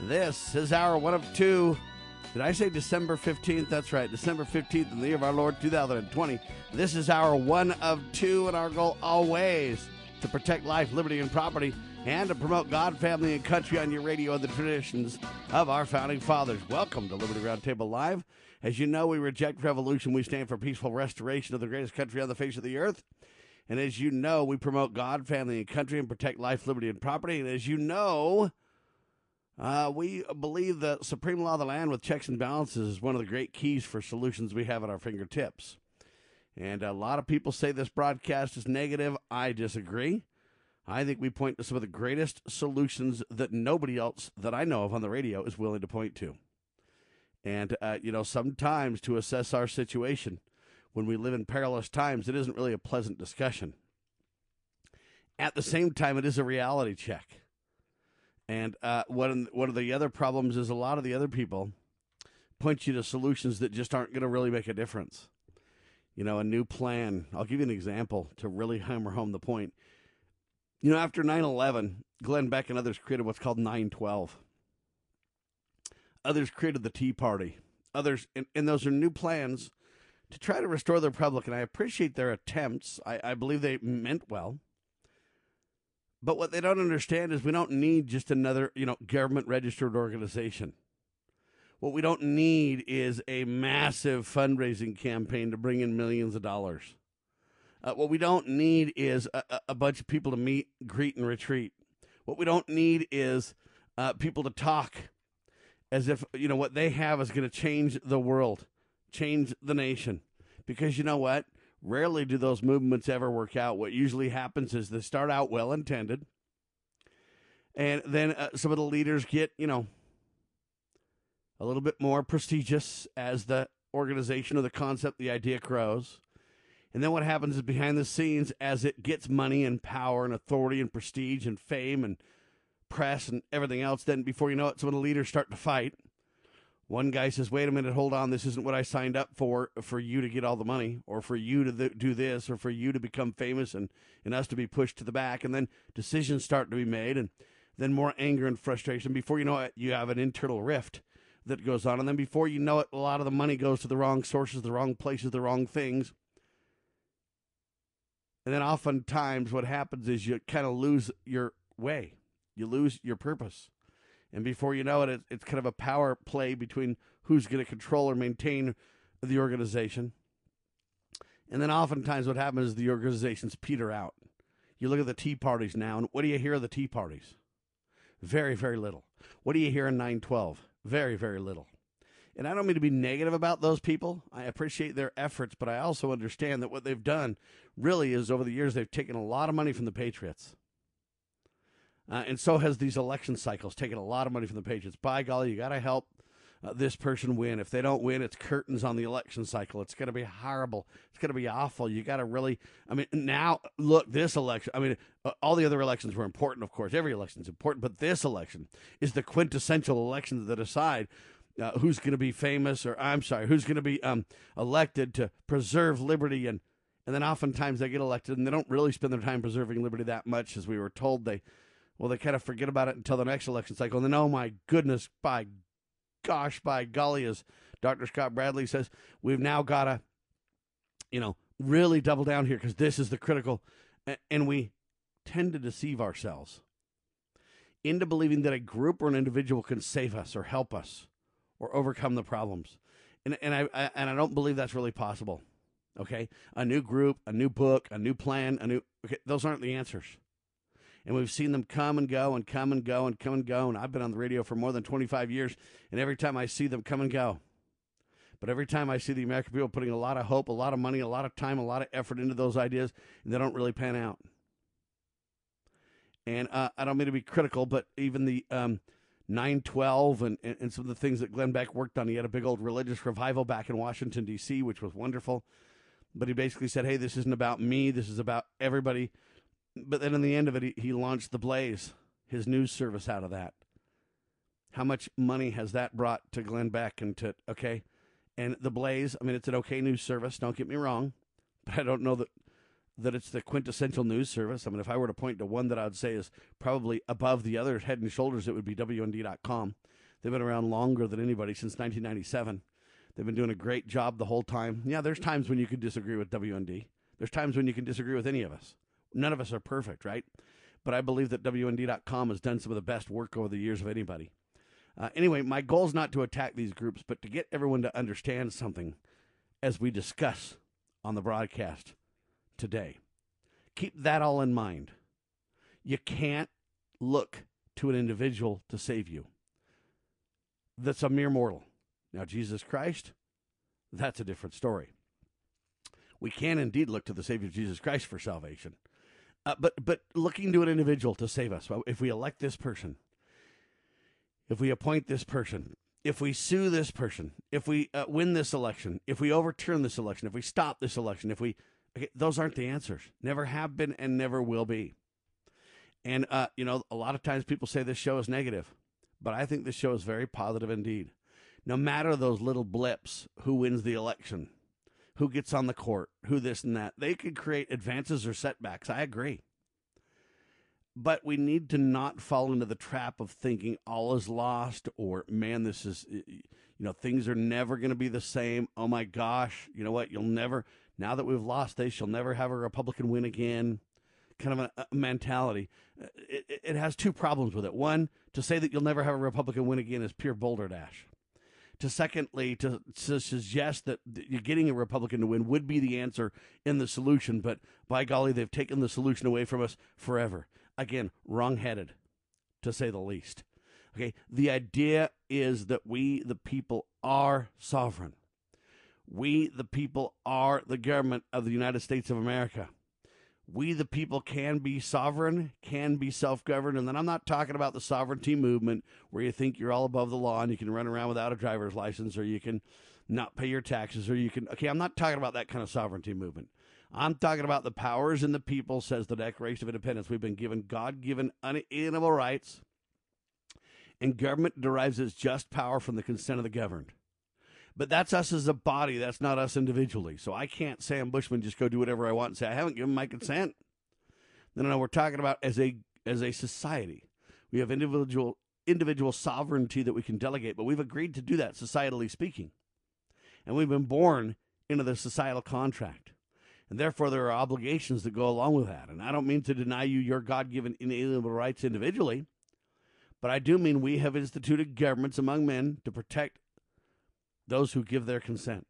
This is our one of two. Did I say December 15th? That's right, December 15th in the year of our Lord 2020. This is our one of two, and our goal always to protect life, liberty, and property, and to promote God, family, and country on your radio and the traditions of our founding fathers. Welcome to Liberty Roundtable Live. As you know, we reject revolution. We stand for peaceful restoration of the greatest country on the face of the earth. And as you know, we promote God, family, and country and protect life, liberty, and property. And as you know, uh, we believe the supreme law of the land with checks and balances is one of the great keys for solutions we have at our fingertips. And a lot of people say this broadcast is negative. I disagree. I think we point to some of the greatest solutions that nobody else that I know of on the radio is willing to point to. And, uh, you know, sometimes to assess our situation when we live in perilous times, it isn't really a pleasant discussion. At the same time, it is a reality check. And uh, one one of the other problems is a lot of the other people point you to solutions that just aren't going to really make a difference. You know, a new plan. I'll give you an example to really hammer home the point. You know, after 9 11, Glenn Beck and others created what's called 912. Others created the Tea Party. Others, and, and those are new plans to try to restore the Republic. And I appreciate their attempts. I, I believe they meant well. But what they don't understand is we don't need just another, you know, government registered organization. What we don't need is a massive fundraising campaign to bring in millions of dollars. Uh, what we don't need is a, a, bunch of people to meet, greet, and retreat. What we don't need is uh, people to talk as if you know what they have is going to change the world, change the nation. Because you know what? Rarely do those movements ever work out. What usually happens is they start out well intended, and then uh, some of the leaders get, you know, a little bit more prestigious as the organization or the concept, the idea grows. And then what happens is behind the scenes, as it gets money and power and authority and prestige and fame and press and everything else, then before you know it, some of the leaders start to fight. One guy says, "Wait a minute, hold on. This isn't what I signed up for. For you to get all the money, or for you to th- do this, or for you to become famous, and and us to be pushed to the back." And then decisions start to be made, and then more anger and frustration. Before you know it, you have an internal rift that goes on, and then before you know it, a lot of the money goes to the wrong sources, the wrong places, the wrong things. And then oftentimes, what happens is you kind of lose your way, you lose your purpose. And before you know it, it's kind of a power play between who's going to control or maintain the organization. And then oftentimes what happens is the organizations peter out. You look at the tea parties now, and what do you hear of the tea parties? Very, very little. What do you hear in 912? Very, very little. And I don't mean to be negative about those people. I appreciate their efforts, but I also understand that what they've done really is over the years, they've taken a lot of money from the Patriots. Uh, and so has these election cycles taken a lot of money from the Patriots. By golly, you got to help uh, this person win. If they don't win, it's curtains on the election cycle. It's going to be horrible. It's going to be awful. You got to really, I mean, now look, this election, I mean, uh, all the other elections were important, of course. Every election is important, but this election is the quintessential election that decide uh, who's going to be famous, or I'm sorry, who's going to be um, elected to preserve liberty and and then oftentimes they get elected and they don't really spend their time preserving liberty that much as we were told they well, they kind of forget about it until the next election cycle. And then, oh my goodness, by gosh, by golly, as Dr. Scott Bradley says, we've now got to, you know, really double down here because this is the critical. And we tend to deceive ourselves into believing that a group or an individual can save us or help us or overcome the problems. And, and I, I and I don't believe that's really possible. Okay, a new group, a new book, a new plan, a new. Okay, those aren't the answers and we've seen them come and go and come and go and come and go. And I've been on the radio for more than 25 years, and every time I see them come and go. But every time I see the American people putting a lot of hope, a lot of money, a lot of time, a lot of effort into those ideas, and they don't really pan out. And uh, I don't mean to be critical, but even the um, 912 and, and, and some of the things that Glenn Beck worked on. He had a big old religious revival back in Washington, D.C., which was wonderful. But he basically said, hey, this isn't about me, this is about everybody. But then in the end of it, he, he launched The Blaze, his news service out of that. How much money has that brought to Glenn Beck and to, okay? And The Blaze, I mean, it's an okay news service, don't get me wrong, but I don't know that that it's the quintessential news service. I mean, if I were to point to one that I'd say is probably above the other head and shoulders, it would be WND.com. They've been around longer than anybody since 1997. They've been doing a great job the whole time. Yeah, there's times when you can disagree with WND. There's times when you can disagree with any of us. None of us are perfect, right? But I believe that WND.com has done some of the best work over the years of anybody. Uh, anyway, my goal is not to attack these groups, but to get everyone to understand something as we discuss on the broadcast today. Keep that all in mind. You can't look to an individual to save you that's a mere mortal. Now, Jesus Christ, that's a different story. We can indeed look to the Savior Jesus Christ for salvation. Uh, but but looking to an individual to save us, if we elect this person, if we appoint this person, if we sue this person, if we uh, win this election, if we overturn this election, if we stop this election, if we okay, those aren't the answers. Never have been and never will be. And uh, you know, a lot of times people say this show is negative, but I think this show is very positive indeed. No matter those little blips, who wins the election, who gets on the court, who this and that. They could create advances or setbacks. I agree. But we need to not fall into the trap of thinking all is lost or, man, this is, you know, things are never going to be the same. Oh my gosh, you know what? You'll never, now that we've lost they you'll never have a Republican win again. Kind of a, mentality. Uh, it, it has two problems with it. One, to say that you'll never have a Republican win again is pure boulder dash to secondly to, to suggest that getting a Republican to win would be the answer in the solution. But by golly, they've taken the solution away from us forever. Again, wrong-headed, to say the least. Okay, the idea is that we, the people, are sovereign. We, the people, are the government of the United States of America we the people can be sovereign, can be self governed. And then I'm not talking about the sovereignty movement where you think you're all above the law and you can run around without a driver's license or you can not pay your taxes or you can. Okay, I'm not talking about that kind of sovereignty movement. I'm talking about the powers in the people, says the Declaration of Independence. We've been given God given unalienable rights, and government derives its just power from the consent of the governed. But that's us as a body. That's not us individually. So I can't Sam Bushman just go do whatever I want and say I haven't given my consent. No, no, no. We're talking about as a as a society. We have individual individual sovereignty that we can delegate, but we've agreed to do that societally speaking. And we've been born into the societal contract. And therefore, there are obligations that go along with that. And I don't mean to deny you your God given inalienable rights individually, but I do mean we have instituted governments among men to protect those who give their consent.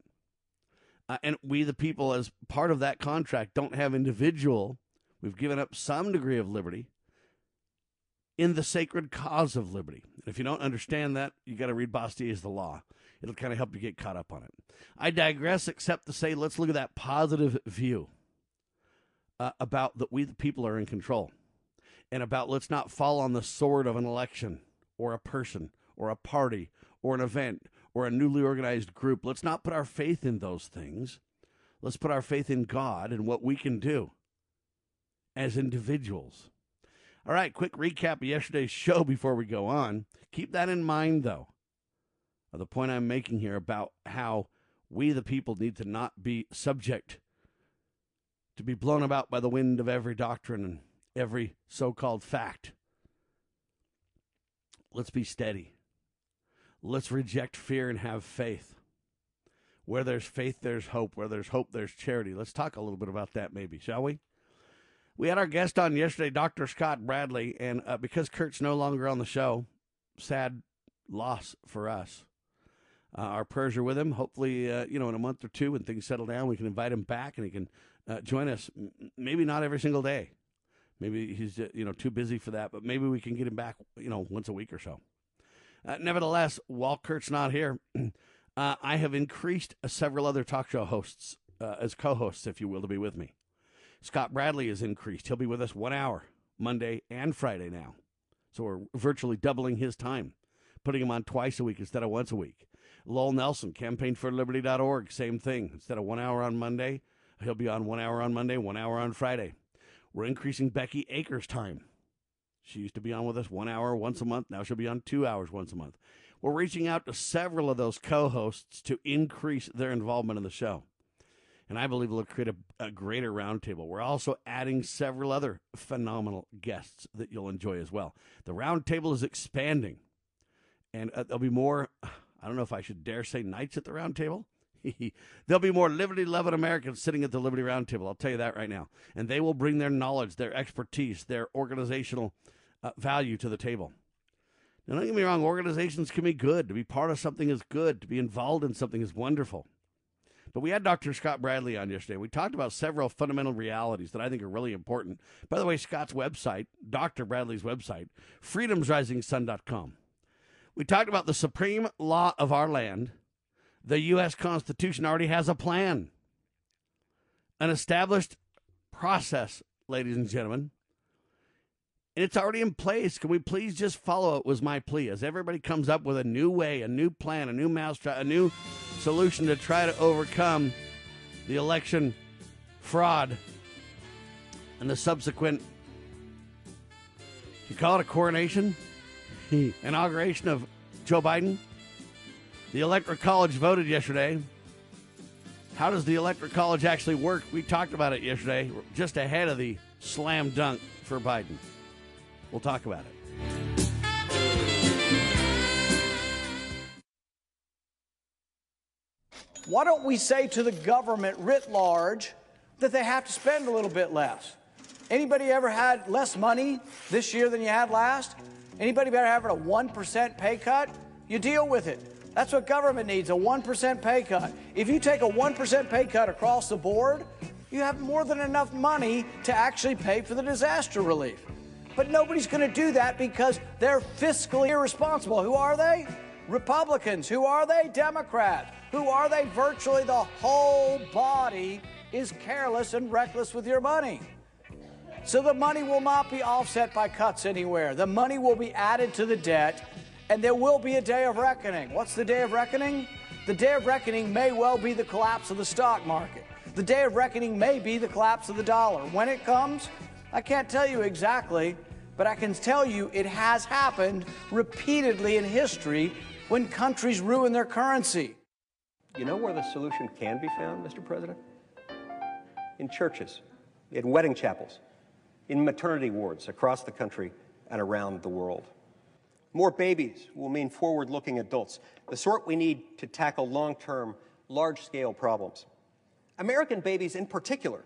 Uh, and we, the people, as part of that contract, don't have individual, we've given up some degree of liberty in the sacred cause of liberty. And if you don't understand that, you got to read Bastiat's The Law. It'll kind of help you get caught up on it. I digress, except to say, let's look at that positive view uh, about that we, the people, are in control, and about let's not fall on the sword of an election or a person or a party or an event or a newly organized group. Let's not put our faith in those things. Let's put our faith in God and what we can do as individuals. All right, quick recap of yesterday's show before we go on. Keep that in mind, though. The point I'm making here about how we, the people, need to not be subject to be blown about by the wind of every doctrine and every so called fact. Let's be steady. Let's reject fear and have faith. Where there's faith, there's hope. Where there's hope, there's charity. Let's talk a little bit about that, maybe, shall we? We had our guest on yesterday, Dr. Scott Bradley, and uh, because Kurt's no longer on the show, sad loss for us. Uh, our prayers are with him. Hopefully, uh, you know, in a month or two, when things settle down, we can invite him back and he can uh, join us. Maybe not every single day. Maybe he's uh, you know too busy for that, but maybe we can get him back, you know, once a week or so. Uh, nevertheless, while Kurt's not here, uh, I have increased several other talk show hosts uh, as co hosts, if you will, to be with me. Scott Bradley is increased. He'll be with us one hour, Monday and Friday now. So we're virtually doubling his time. putting him on twice a week instead of once a week. Lowell Nelson, campaignforliberty.org, same thing. Instead of one hour on Monday, he'll be on one hour on Monday, one hour on Friday. We're increasing Becky Akers' time. She used to be on with us one hour once a month. Now she'll be on two hours once a month. We're reaching out to several of those co hosts to increase their involvement in the show. And I believe it'll create a, a greater roundtable. We're also adding several other phenomenal guests that you'll enjoy as well. The roundtable is expanding, and uh, there'll be more. I don't know if I should dare say knights at the roundtable. There'll be more liberty loving Americans sitting at the Liberty Roundtable. I'll tell you that right now. And they will bring their knowledge, their expertise, their organizational uh, value to the table. Now, don't get me wrong, organizations can be good. To be part of something is good, to be involved in something is wonderful. But we had Dr. Scott Bradley on yesterday. We talked about several fundamental realities that I think are really important. By the way, Scott's website, Dr. Bradley's website, freedomsrisingsun.com. We talked about the supreme law of our land. The U.S. Constitution already has a plan, an established process, ladies and gentlemen, and it's already in place. Can we please just follow it? Was my plea. As everybody comes up with a new way, a new plan, a new mousetrap, a new solution to try to overcome the election fraud and the subsequent, you call it a coronation, hmm. inauguration of Joe Biden. The Electoral College voted yesterday. How does the Electoral College actually work? We talked about it yesterday, just ahead of the slam dunk for Biden. We'll talk about it. Why don't we say to the government writ large that they have to spend a little bit less? Anybody ever had less money this year than you had last? Anybody ever having a 1% pay cut? You deal with it. That's what government needs a 1% pay cut. If you take a 1% pay cut across the board, you have more than enough money to actually pay for the disaster relief. But nobody's going to do that because they're fiscally irresponsible. Who are they? Republicans. Who are they? Democrats. Who are they? Virtually the whole body is careless and reckless with your money. So the money will not be offset by cuts anywhere. The money will be added to the debt, and there will be a day of reckoning. What's the day of reckoning? The day of reckoning may well be the collapse of the stock market. The day of reckoning may be the collapse of the dollar. When it comes, I can't tell you exactly, but I can tell you it has happened repeatedly in history when countries ruin their currency. You know where the solution can be found, Mr. President? In churches, in wedding chapels, in maternity wards across the country and around the world. More babies will mean forward looking adults, the sort we need to tackle long term, large scale problems. American babies, in particular,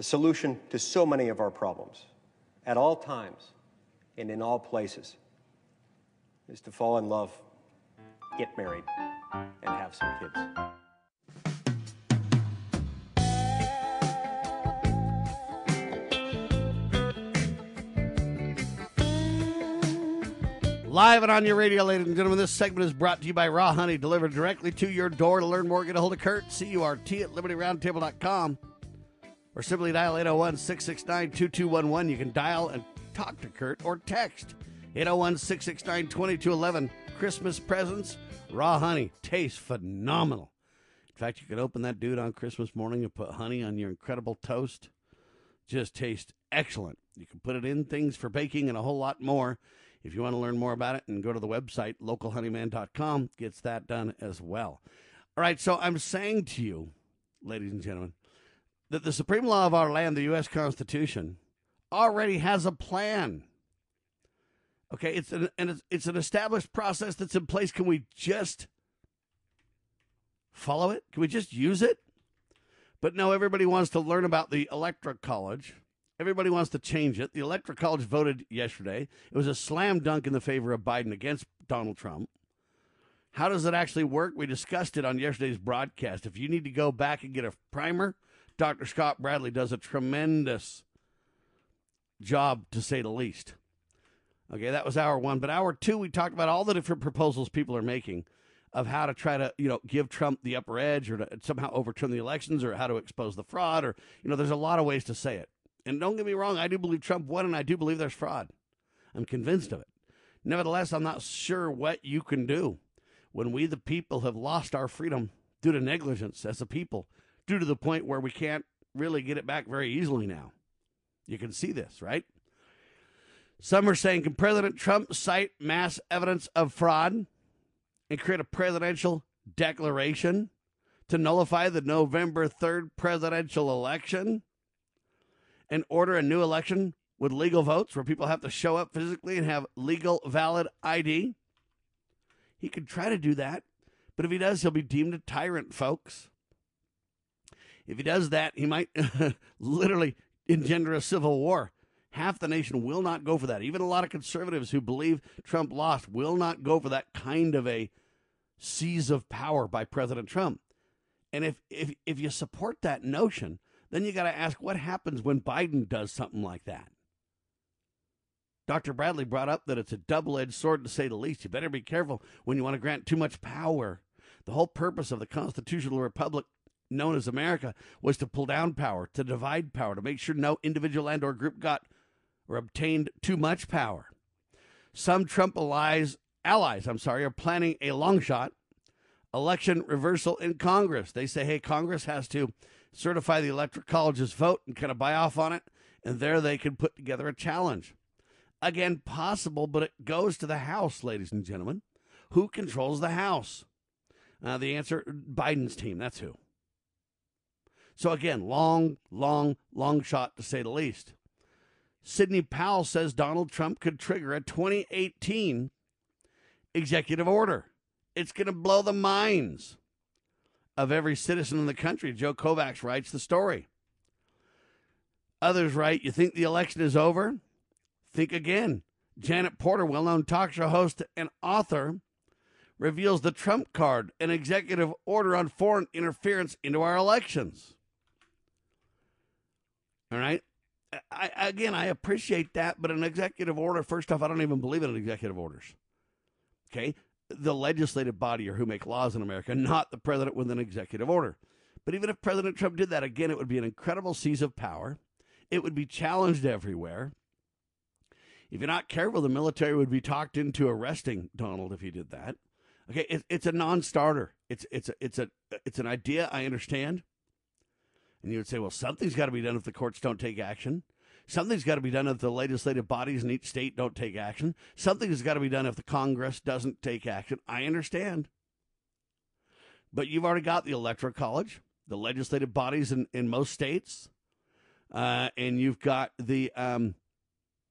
the solution to so many of our problems at all times and in all places is to fall in love, get married, and have some kids. Live and on your radio, ladies and gentlemen, this segment is brought to you by Raw Honey, delivered directly to your door. To learn more, get a hold of Kurt, C-U-R-T at libertyroundtable.com or simply dial 801 669 2211. You can dial and talk to Kurt or text 801 669 2211. Christmas presents, raw honey, tastes phenomenal. In fact, you could open that dude on Christmas morning and put honey on your incredible toast. Just tastes excellent. You can put it in things for baking and a whole lot more. If you want to learn more about it and go to the website, localhoneyman.com, gets that done as well. All right, so I'm saying to you, ladies and gentlemen, that the supreme law of our land, the U.S. Constitution, already has a plan. Okay, it's an and it's, it's an established process that's in place. Can we just follow it? Can we just use it? But no, everybody wants to learn about the Electoral College. Everybody wants to change it. The Electoral College voted yesterday. It was a slam dunk in the favor of Biden against Donald Trump. How does it actually work? We discussed it on yesterday's broadcast. If you need to go back and get a primer, Dr. Scott Bradley does a tremendous job, to say the least. Okay, that was hour one. But hour two, we talked about all the different proposals people are making of how to try to, you know, give Trump the upper edge or to somehow overturn the elections or how to expose the fraud or, you know, there's a lot of ways to say it. And don't get me wrong, I do believe Trump won and I do believe there's fraud. I'm convinced of it. Nevertheless, I'm not sure what you can do when we, the people, have lost our freedom due to negligence as a people, due to the point where we can't really get it back very easily now. You can see this, right? Some are saying, can President Trump cite mass evidence of fraud and create a presidential declaration to nullify the November 3rd presidential election and order a new election with legal votes where people have to show up physically and have legal valid ID? He could try to do that, but if he does, he'll be deemed a tyrant, folks. If he does that, he might literally engender a civil war. Half the nation will not go for that. Even a lot of conservatives who believe Trump lost will not go for that kind of a seize of power by President Trump. And if if if you support that notion, then you got to ask what happens when Biden does something like that. Dr. Bradley brought up that it's a double edged sword to say the least. You better be careful when you want to grant too much power. The whole purpose of the constitutional republic known as America was to pull down power, to divide power, to make sure no individual and or group got or obtained too much power. Some Trump allies, allies, I'm sorry, are planning a long shot election reversal in Congress. They say, hey, Congress has to certify the electoral college's vote and kind of buy off on it, and there they can put together a challenge. Again, possible, but it goes to the House, ladies and gentlemen. Who controls the House? Uh, the answer Biden's team. That's who. So, again, long, long, long shot to say the least. Sidney Powell says Donald Trump could trigger a 2018 executive order. It's going to blow the minds of every citizen in the country. Joe Kovacs writes the story. Others write, You think the election is over? Think again. Janet Porter, well known talk show host and author, reveals the Trump card, an executive order on foreign interference into our elections. All right. I, again, I appreciate that, but an executive order, first off, I don't even believe in executive orders. Okay. The legislative body are who make laws in America, not the president with an executive order. But even if President Trump did that, again, it would be an incredible seize of power. It would be challenged everywhere. If you're not careful, the military would be talked into arresting Donald if he did that. Okay, it, it's a non-starter. It's it's a, it's a it's an idea I understand. And you would say, well, something's got to be done if the courts don't take action. Something's got to be done if the legislative bodies in each state don't take action. Something's got to be done if the Congress doesn't take action. I understand. But you've already got the Electoral College, the legislative bodies in, in most states, uh, and you've got the um,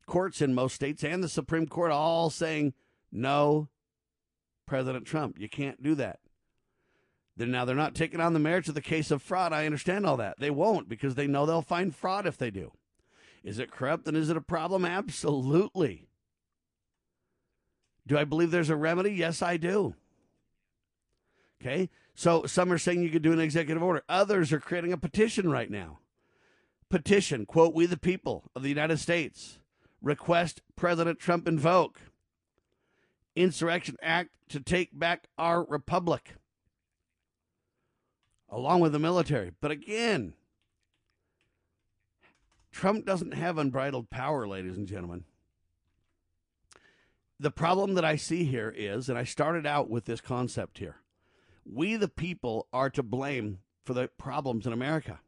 courts in most states and the Supreme Court all saying, no, President Trump, you can't do that. They're, now, they're not taking on the merits of the case of fraud. I understand all that. They won't because they know they'll find fraud if they do. Is it corrupt and is it a problem? Absolutely. Do I believe there's a remedy? Yes, I do. Okay. So some are saying you could do an executive order. Others are creating a petition right now. Petition, quote, we the people of the United States request President Trump invoke Insurrection Act to take back our republic along with the military. But again, Trump doesn't have unbridled power, ladies and gentlemen. The problem that I see here is, and I started out with this concept here we, the people, are to blame for the problems in America.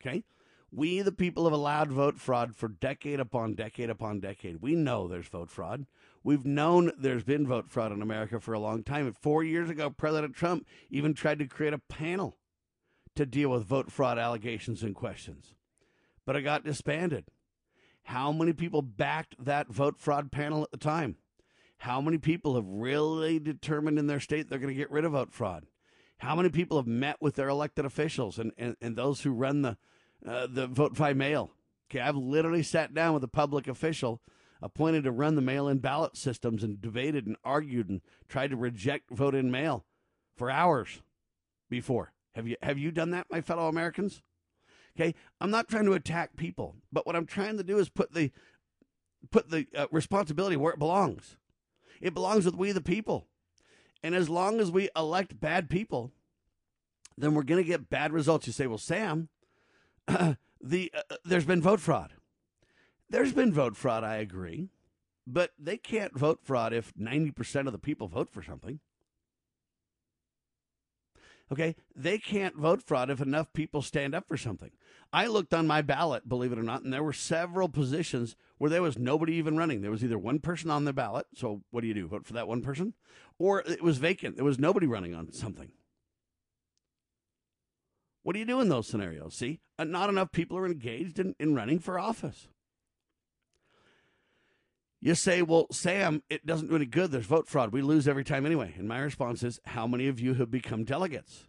Okay? We, the people, have allowed vote fraud for decade upon decade upon decade. We know there's vote fraud. We've known there's been vote fraud in America for a long time. Four years ago, President Trump even tried to create a panel to deal with vote fraud allegations and questions, but it got disbanded. How many people backed that vote fraud panel at the time? How many people have really determined in their state they're going to get rid of vote fraud? How many people have met with their elected officials and, and, and those who run the, uh, the vote by mail? Okay, I've literally sat down with a public official appointed to run the mail in ballot systems and debated and argued and tried to reject vote in mail for hours before. Have you have you done that, my fellow Americans? Okay, I'm not trying to attack people, but what I'm trying to do is put the put the uh, responsibility where it belongs. It belongs with we the people. And as long as we elect bad people, then we're going to get bad results. You say, "Well, Sam, the uh, there's been vote fraud." There's been vote fraud, I agree, but they can't vote fraud if 90% of the people vote for something. Okay, they can't vote fraud if enough people stand up for something. I looked on my ballot, believe it or not, and there were several positions where there was nobody even running. There was either one person on the ballot, so what do you do? Vote for that one person? Or it was vacant. There was nobody running on something. What do you do in those scenarios? See, uh, not enough people are engaged in, in running for office. You say, well, Sam, it doesn't do any good. There's vote fraud. We lose every time anyway. And my response is, how many of you have become delegates?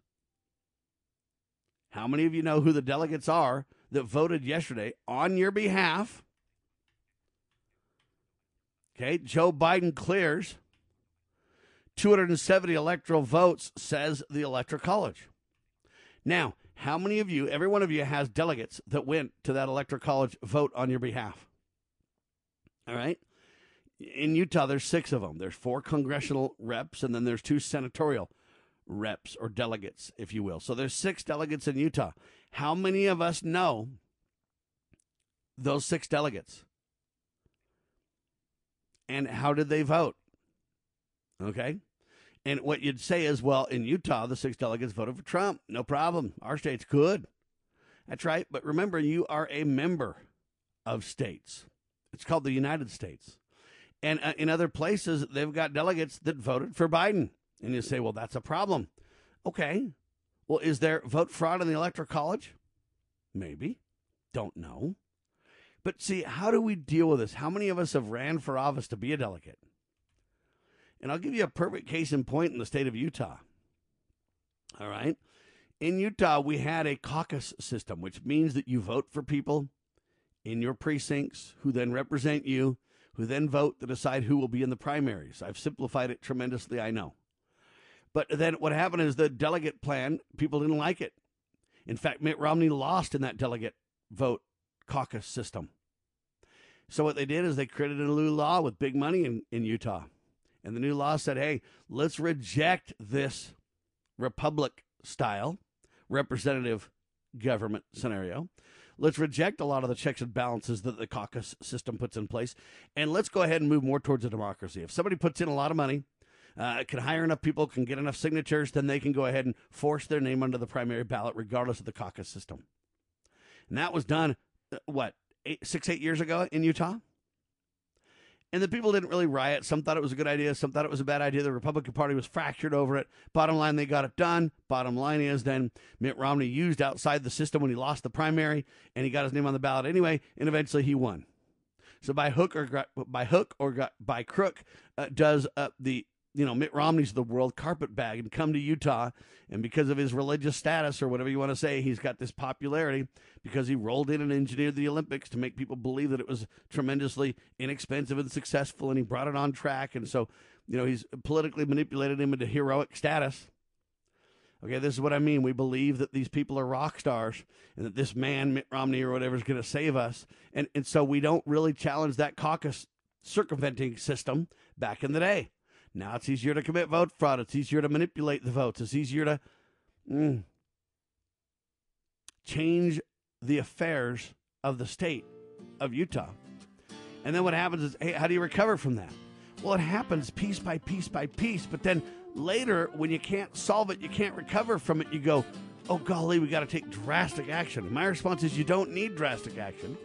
How many of you know who the delegates are that voted yesterday on your behalf? Okay, Joe Biden clears 270 electoral votes, says the Electoral College. Now, how many of you, every one of you has delegates that went to that Electoral College vote on your behalf? All right in Utah, there's six of them. There's four congressional reps, and then there's two senatorial reps or delegates, if you will. So there's six delegates in Utah. How many of us know those six delegates? And how did they vote? Okay. And what you'd say is, well, in Utah, the six delegates voted for Trump. No problem. Our state's good. That's right. But remember, you are a member of states. It's called the United States. And uh, in other places, they've got delegates that voted for Biden. And you say, well, that's a problem. Okay. Well, is there vote fraud in the Electoral College? Maybe. Don't know. But see, how do we deal with this? How many of us have ran for office to be a delegate? And I'll give you a perfect case in point in the state of Utah. All right. In Utah, we had a caucus system, which means that you vote for people in your precincts who then represent you who then vote to decide who will be in the primaries. I've simplified it tremendously, I know. But then what happened is the delegate plan, people didn't like it. In fact, Mitt Romney lost in that delegate vote caucus system. So what they did is they created a new law with big money in, in Utah. And the new law said, hey, let's reject this republic style representative government scenario. Let's reject a lot of the checks and balances that the caucus system puts in place, and let's go ahead and move more towards a democracy. If somebody puts in a lot of money, uh, can hire enough people, can get enough signatures, then they can go ahead and force their name onto the primary ballot, regardless of the caucus system. And that was done, uh, what, eight, six, eight years ago in Utah? And the people didn't really riot. Some thought it was a good idea. Some thought it was a bad idea. The Republican Party was fractured over it. Bottom line, they got it done. Bottom line is then Mitt Romney used outside the system when he lost the primary, and he got his name on the ballot anyway, and eventually he won. So by hook or by hook or by crook, uh, does uh, the you know, Mitt Romney's the world carpetbag and come to Utah. And because of his religious status or whatever you want to say, he's got this popularity because he rolled in and engineered the Olympics to make people believe that it was tremendously inexpensive and successful. And he brought it on track. And so, you know, he's politically manipulated him into heroic status. Okay, this is what I mean. We believe that these people are rock stars and that this man, Mitt Romney or whatever, is going to save us. And, and so we don't really challenge that caucus circumventing system back in the day. Now it's easier to commit vote fraud. It's easier to manipulate the votes. It's easier to mm, change the affairs of the state of Utah. And then what happens is, hey, how do you recover from that? Well, it happens piece by piece by piece. But then later, when you can't solve it, you can't recover from it, you go, oh, golly, we got to take drastic action. My response is, you don't need drastic action.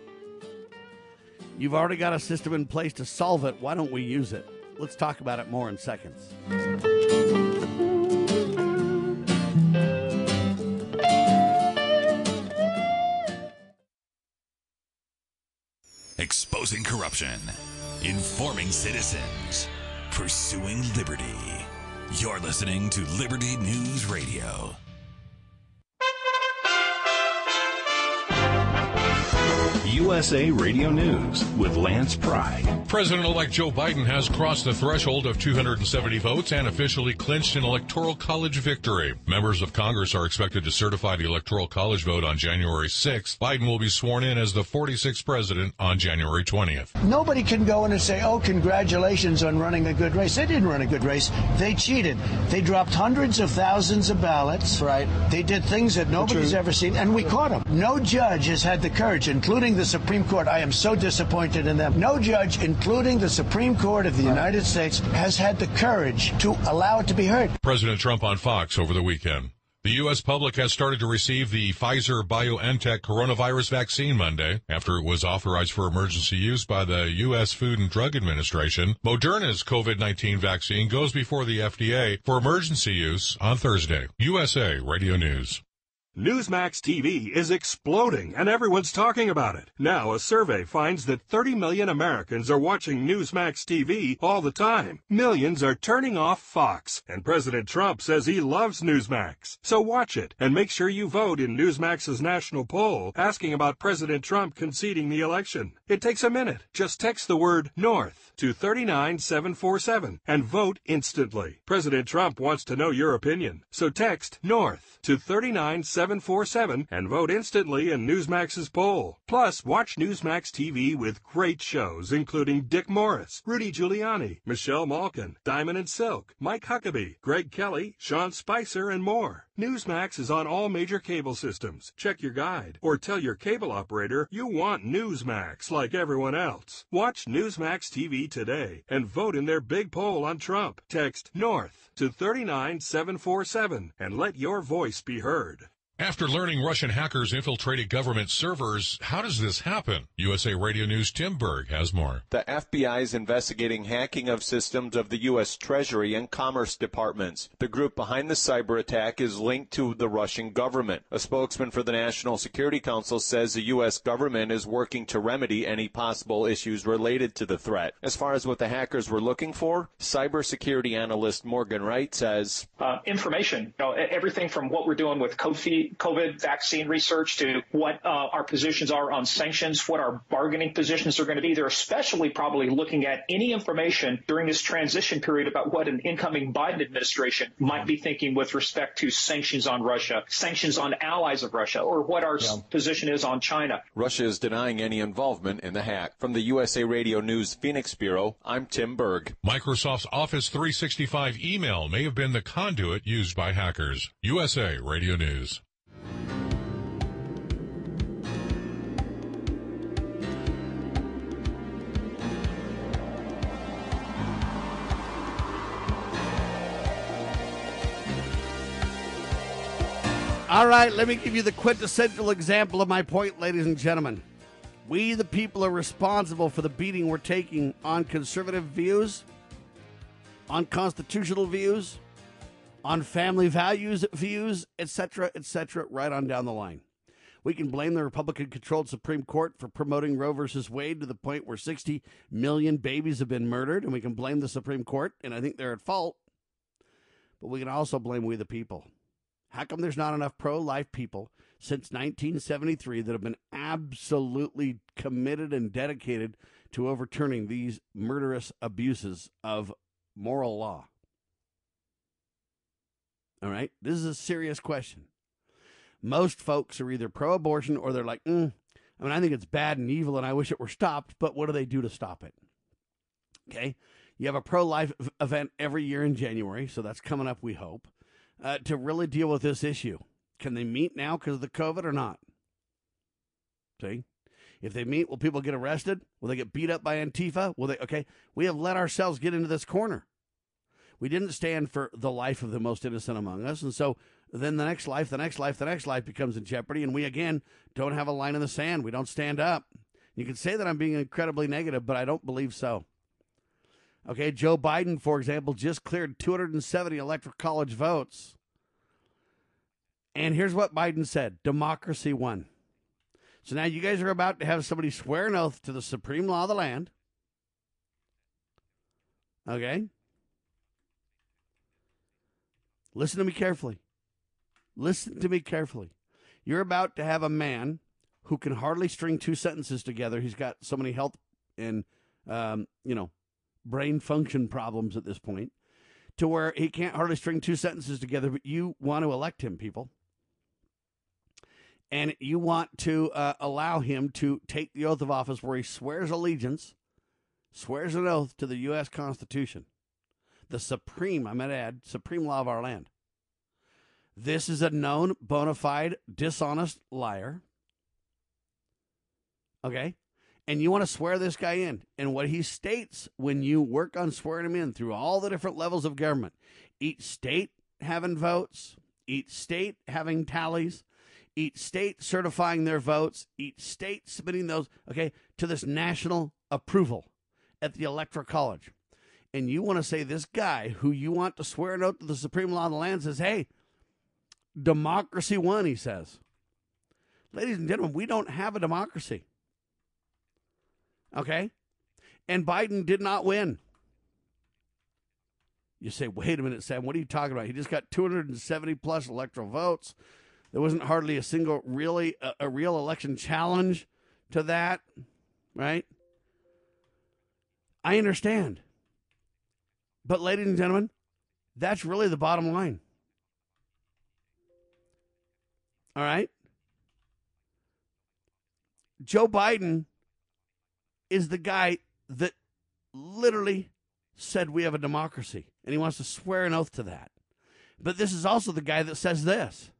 You've already got a system in place to solve it. Why don't we use it? Let's talk about it more in seconds. Exposing corruption, informing citizens, pursuing liberty. You're listening to Liberty News Radio. USA Radio News with Lance Pride. President elect Joe Biden has crossed the threshold of 270 votes and officially clinched an Electoral College victory. Members of Congress are expected to certify the Electoral College vote on January 6th. Biden will be sworn in as the 46th president on January 20th. Nobody can go in and say, oh, congratulations on running a good race. They didn't run a good race. They cheated. They dropped hundreds of thousands of ballots. Right. They did things that nobody's True. ever seen, and we caught them. No judge has had the courage, including the Supreme Court. I am so disappointed in them. No judge, including the Supreme Court of the United States, has had the courage to allow it to be heard. President Trump on Fox over the weekend. The U.S. public has started to receive the Pfizer BioNTech coronavirus vaccine Monday after it was authorized for emergency use by the U.S. Food and Drug Administration. Moderna's COVID-19 vaccine goes before the FDA for emergency use on Thursday. USA Radio News. Newsmax TV is exploding and everyone's talking about it. Now, a survey finds that 30 million Americans are watching Newsmax TV all the time. Millions are turning off Fox, and President Trump says he loves Newsmax. So watch it and make sure you vote in Newsmax's national poll asking about President Trump conceding the election. It takes a minute. Just text the word North to 39747 and vote instantly. President Trump wants to know your opinion. So text North to 39747 and vote instantly in Newsmax's poll. Plus, watch Newsmax TV with great shows including Dick Morris, Rudy Giuliani, Michelle Malkin, Diamond and Silk, Mike Huckabee, Greg Kelly, Sean Spicer, and more. Newsmax is on all major cable systems. Check your guide or tell your cable operator you want Newsmax like everyone else. Watch Newsmax TV today and vote in their big poll on Trump. Text North to 39747 and let your voice be heard. After learning Russian hackers infiltrated government servers, how does this happen? USA Radio News Tim Berg has more. The FBI is investigating hacking of systems of the U.S. Treasury and Commerce departments. The group behind the cyber attack is linked to the Russian government. A spokesman for the National Security Council says the U.S. government is working to remedy any possible issues related to the threat. As far as what the hackers were looking for, cybersecurity analyst Morgan Wright says uh, information, you know, everything from what we're doing with Kofi COVID vaccine research to what uh, our positions are on sanctions, what our bargaining positions are going to be. They're especially probably looking at any information during this transition period about what an incoming Biden administration might be thinking with respect to sanctions on Russia, sanctions on allies of Russia, or what our yeah. position is on China. Russia is denying any involvement in the hack. From the USA Radio News Phoenix Bureau, I'm Tim Berg. Microsoft's Office 365 email may have been the conduit used by hackers. USA Radio News. All right, let me give you the quintessential example of my point, ladies and gentlemen. We, the people, are responsible for the beating we're taking on conservative views, on constitutional views, on family values views, etc., etc., right on down the line. We can blame the Republican controlled Supreme Court for promoting Roe versus Wade to the point where 60 million babies have been murdered, and we can blame the Supreme Court, and I think they're at fault. But we can also blame we the people. How come there's not enough pro life people since 1973 that have been absolutely committed and dedicated to overturning these murderous abuses of moral law? All right. This is a serious question. Most folks are either pro abortion or they're like, mm, I mean, I think it's bad and evil and I wish it were stopped, but what do they do to stop it? Okay. You have a pro life event every year in January, so that's coming up, we hope, uh, to really deal with this issue. Can they meet now because of the COVID or not? See? If they meet, will people get arrested? Will they get beat up by Antifa? Will they? Okay. We have let ourselves get into this corner. We didn't stand for the life of the most innocent among us. And so then the next life, the next life, the next life becomes in jeopardy. And we, again, don't have a line in the sand. We don't stand up. You can say that I'm being incredibly negative, but I don't believe so. Okay, Joe Biden, for example, just cleared 270 electoral college votes. And here's what Biden said democracy won. So now you guys are about to have somebody swear an oath to the supreme law of the land. Okay? Listen to me carefully. Listen to me carefully. You're about to have a man who can hardly string two sentences together. He's got so many health and, um, you know, brain function problems at this point to where he can't hardly string two sentences together, but you want to elect him, people. And you want to uh, allow him to take the oath of office where he swears allegiance, swears an oath to the U.S. Constitution, the supreme, I might add, supreme law of our land. This is a known, bona fide, dishonest liar. Okay? And you want to swear this guy in. And what he states when you work on swearing him in through all the different levels of government, each state having votes, each state having tallies, each state certifying their votes, each state submitting those, okay, to this national approval at the Electoral College. And you want to say this guy who you want to swear an oath to the supreme law of the land says, hey, democracy won, he says. Ladies and gentlemen, we don't have a democracy. Okay? And Biden did not win. You say, wait a minute, Sam, what are you talking about? He just got 270 plus electoral votes. There wasn't hardly a single really a, a real election challenge to that, right? I understand. But ladies and gentlemen, that's really the bottom line. All right? Joe Biden is the guy that literally said we have a democracy, and he wants to swear an oath to that. But this is also the guy that says this.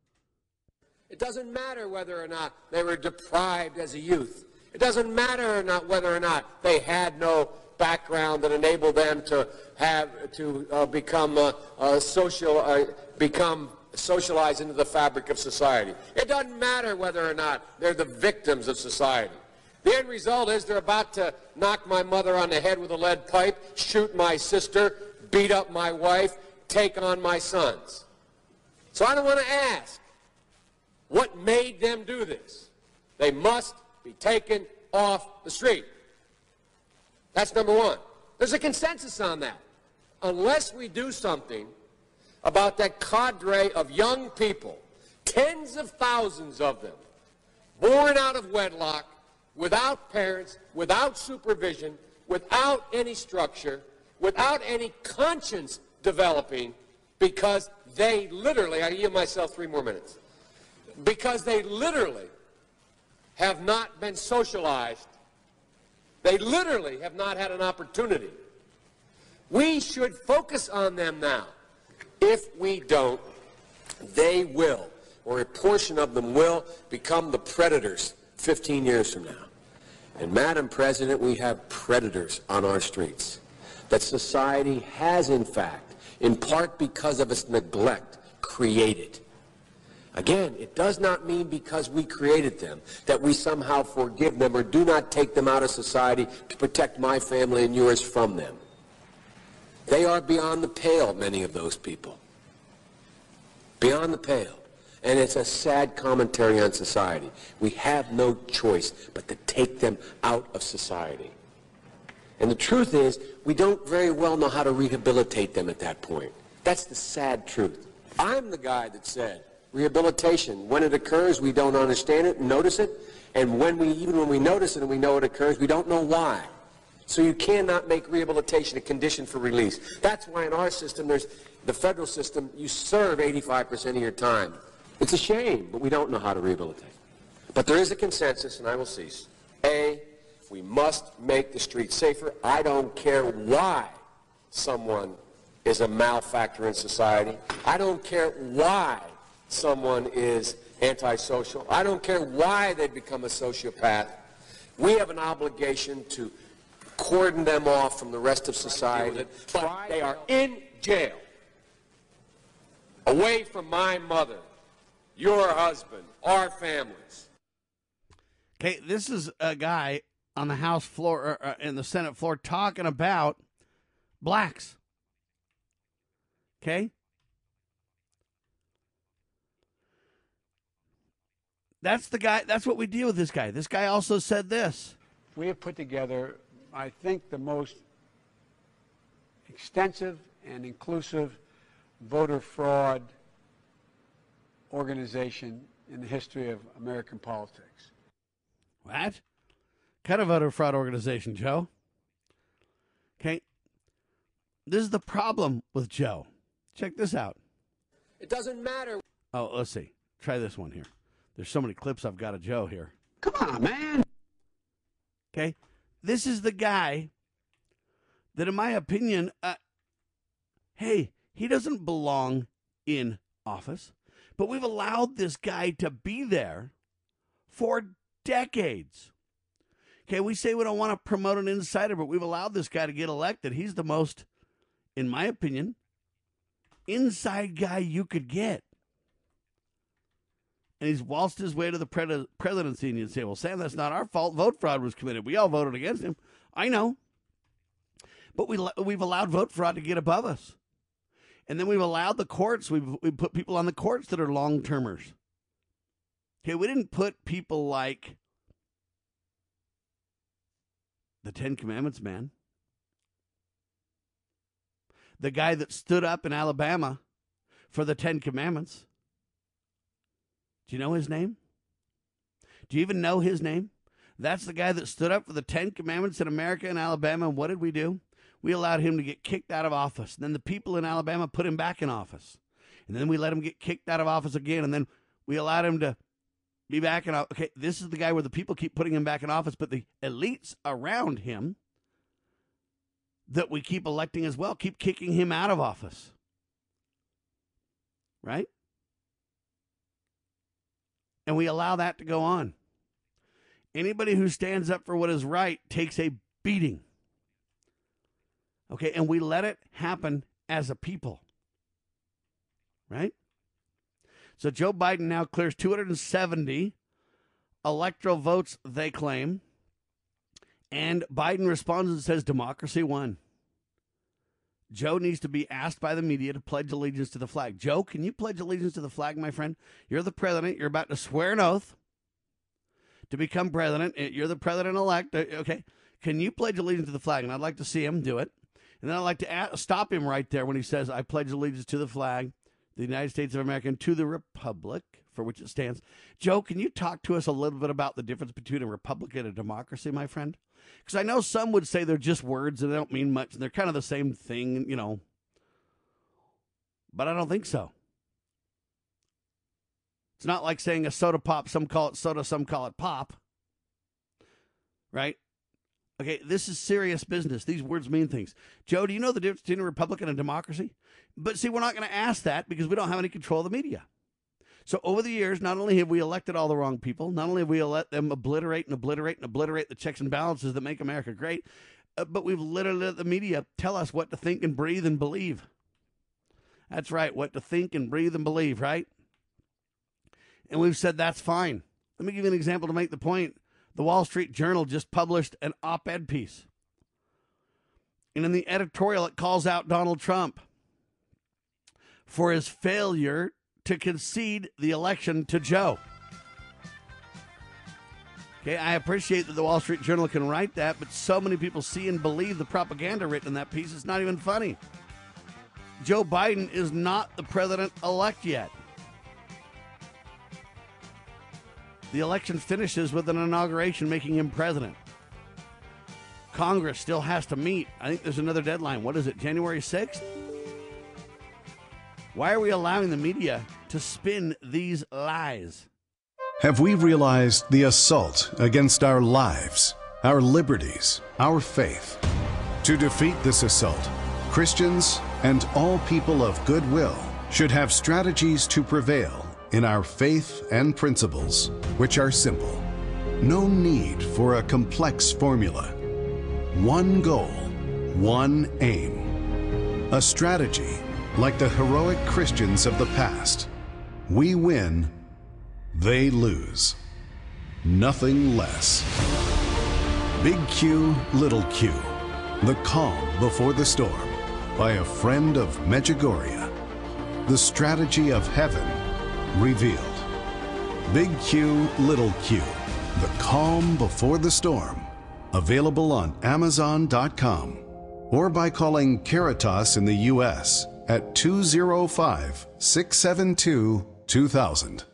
It doesn't matter whether or not they were deprived as a youth. It doesn't matter or not whether or not they had no background that enabled them to have to uh, become uh, uh, social, uh, become socialized into the fabric of society. It doesn't matter whether or not they're the victims of society. The end result is they're about to knock my mother on the head with a lead pipe, shoot my sister, beat up my wife, take on my sons. So I don't want to ask what made them do this. They must be taken off the street. That's number one. There's a consensus on that. Unless we do something about that cadre of young people, tens of thousands of them, born out of wedlock, without parents, without supervision, without any structure, without any conscience developing, because they literally, I give myself three more minutes, because they literally have not been socialized. They literally have not had an opportunity. We should focus on them now. If we don't, they will, or a portion of them will, become the predators 15 years from now. And Madam President, we have predators on our streets that society has, in fact, in part because of its neglect, created. Again, it does not mean because we created them that we somehow forgive them or do not take them out of society to protect my family and yours from them. They are beyond the pale, many of those people. Beyond the pale. And it's a sad commentary on society. We have no choice but to take them out of society. And the truth is, we don't very well know how to rehabilitate them at that point. That's the sad truth. I'm the guy that said rehabilitation, when it occurs, we don't understand it, and notice it, and when we, even when we notice it and we know it occurs, we don't know why. So you cannot make rehabilitation a condition for release. That's why in our system, there's the federal system, you serve 85% of your time. It's a shame, but we don't know how to rehabilitate. But there is a consensus, and I will cease. A, we must make the streets safer. I don't care why someone is a malefactor in society. I don't care why someone is antisocial. I don't care why they become a sociopath. We have an obligation to cordon them off from the rest of society. But they are in jail, away from my mother, your husband, our families. Okay, this is a guy on the House floor, or, uh, in the Senate floor, talking about blacks. Okay? That's the guy, that's what we deal with this guy. This guy also said this. We have put together, I think, the most extensive and inclusive voter fraud organization in the history of American politics. What? Kind of voter fraud organization, Joe. Okay. This is the problem with Joe. Check this out. It doesn't matter. Oh, let's see. Try this one here. There's so many clips I've got of Joe here. Come on, man. Okay. This is the guy that, in my opinion, uh, hey, he doesn't belong in office, but we've allowed this guy to be there for decades. Okay, we say we don't want to promote an insider, but we've allowed this guy to get elected. He's the most, in my opinion, inside guy you could get. And he's waltzed his way to the pre- presidency, and you say, well, Sam, that's not our fault. Vote fraud was committed. We all voted against him. I know. But we, we've allowed vote fraud to get above us. And then we've allowed the courts, we've, we've put people on the courts that are long termers. Okay, we didn't put people like the Ten Commandments man. The guy that stood up in Alabama for the Ten Commandments. Do you know his name? Do you even know his name? That's the guy that stood up for the Ten Commandments in America and Alabama. And what did we do? We allowed him to get kicked out of office. And then the people in Alabama put him back in office. And then we let him get kicked out of office again. And then we allowed him to be back in office. Okay, this is the guy where the people keep putting him back in office, but the elites around him that we keep electing as well keep kicking him out of office. Right? And we allow that to go on. Anybody who stands up for what is right takes a beating. Okay, and we let it happen as a people. Right? So Joe Biden now clears 270 electoral votes, they claim. And Biden responds and says democracy won. Joe needs to be asked by the media to pledge allegiance to the flag. Joe, can you pledge allegiance to the flag, my friend? You're the president. You're about to swear an oath to become president. You're the president elect. Uh, okay. Can you pledge allegiance to the flag? And I'd like to see him do it. And then I'd like to ask, stop him right there when he says, I pledge allegiance to the flag the United States of America and to the republic for which it stands. Joe, can you talk to us a little bit about the difference between a republic and a democracy, my friend? Because I know some would say they're just words and they don't mean much and they're kind of the same thing, you know. But I don't think so. It's not like saying a soda pop, some call it soda, some call it pop. Right? Okay, this is serious business. These words mean things. Joe, do you know the difference between a Republican and a democracy? But see, we're not going to ask that because we don't have any control of the media. So over the years, not only have we elected all the wrong people, not only have we let them obliterate and obliterate and obliterate the checks and balances that make America great, uh, but we've literally let the media tell us what to think and breathe and believe. That's right, what to think and breathe and believe, right? And we've said that's fine. Let me give you an example to make the point. The Wall Street Journal just published an op ed piece. And in the editorial, it calls out Donald Trump for his failure to concede the election to Joe. Okay, I appreciate that the Wall Street Journal can write that, but so many people see and believe the propaganda written in that piece, it's not even funny. Joe Biden is not the president elect yet. The election finishes with an inauguration making him president. Congress still has to meet. I think there's another deadline. What is it, January 6th? Why are we allowing the media to spin these lies? Have we realized the assault against our lives, our liberties, our faith? To defeat this assault, Christians and all people of goodwill should have strategies to prevail in our faith and principles, which are simple. No need for a complex formula. One goal, one aim. A strategy like the heroic Christians of the past. We win, they lose. Nothing less. Big Q, Little Q. The Calm Before the Storm by a friend of Medjugorje. The strategy of heaven revealed. Big Q, Little Q, The Calm Before the Storm. Available on Amazon.com or by calling Caritas in the U.S. at 205 672 2000.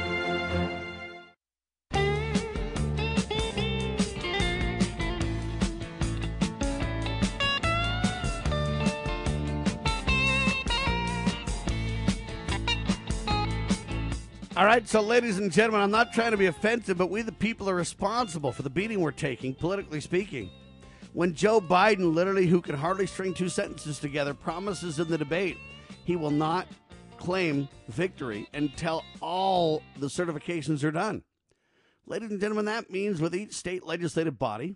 All right, so ladies and gentlemen, I'm not trying to be offensive, but we the people are responsible for the beating we're taking, politically speaking. When Joe Biden, literally who can hardly string two sentences together, promises in the debate he will not claim victory until all the certifications are done. Ladies and gentlemen, that means with each state legislative body,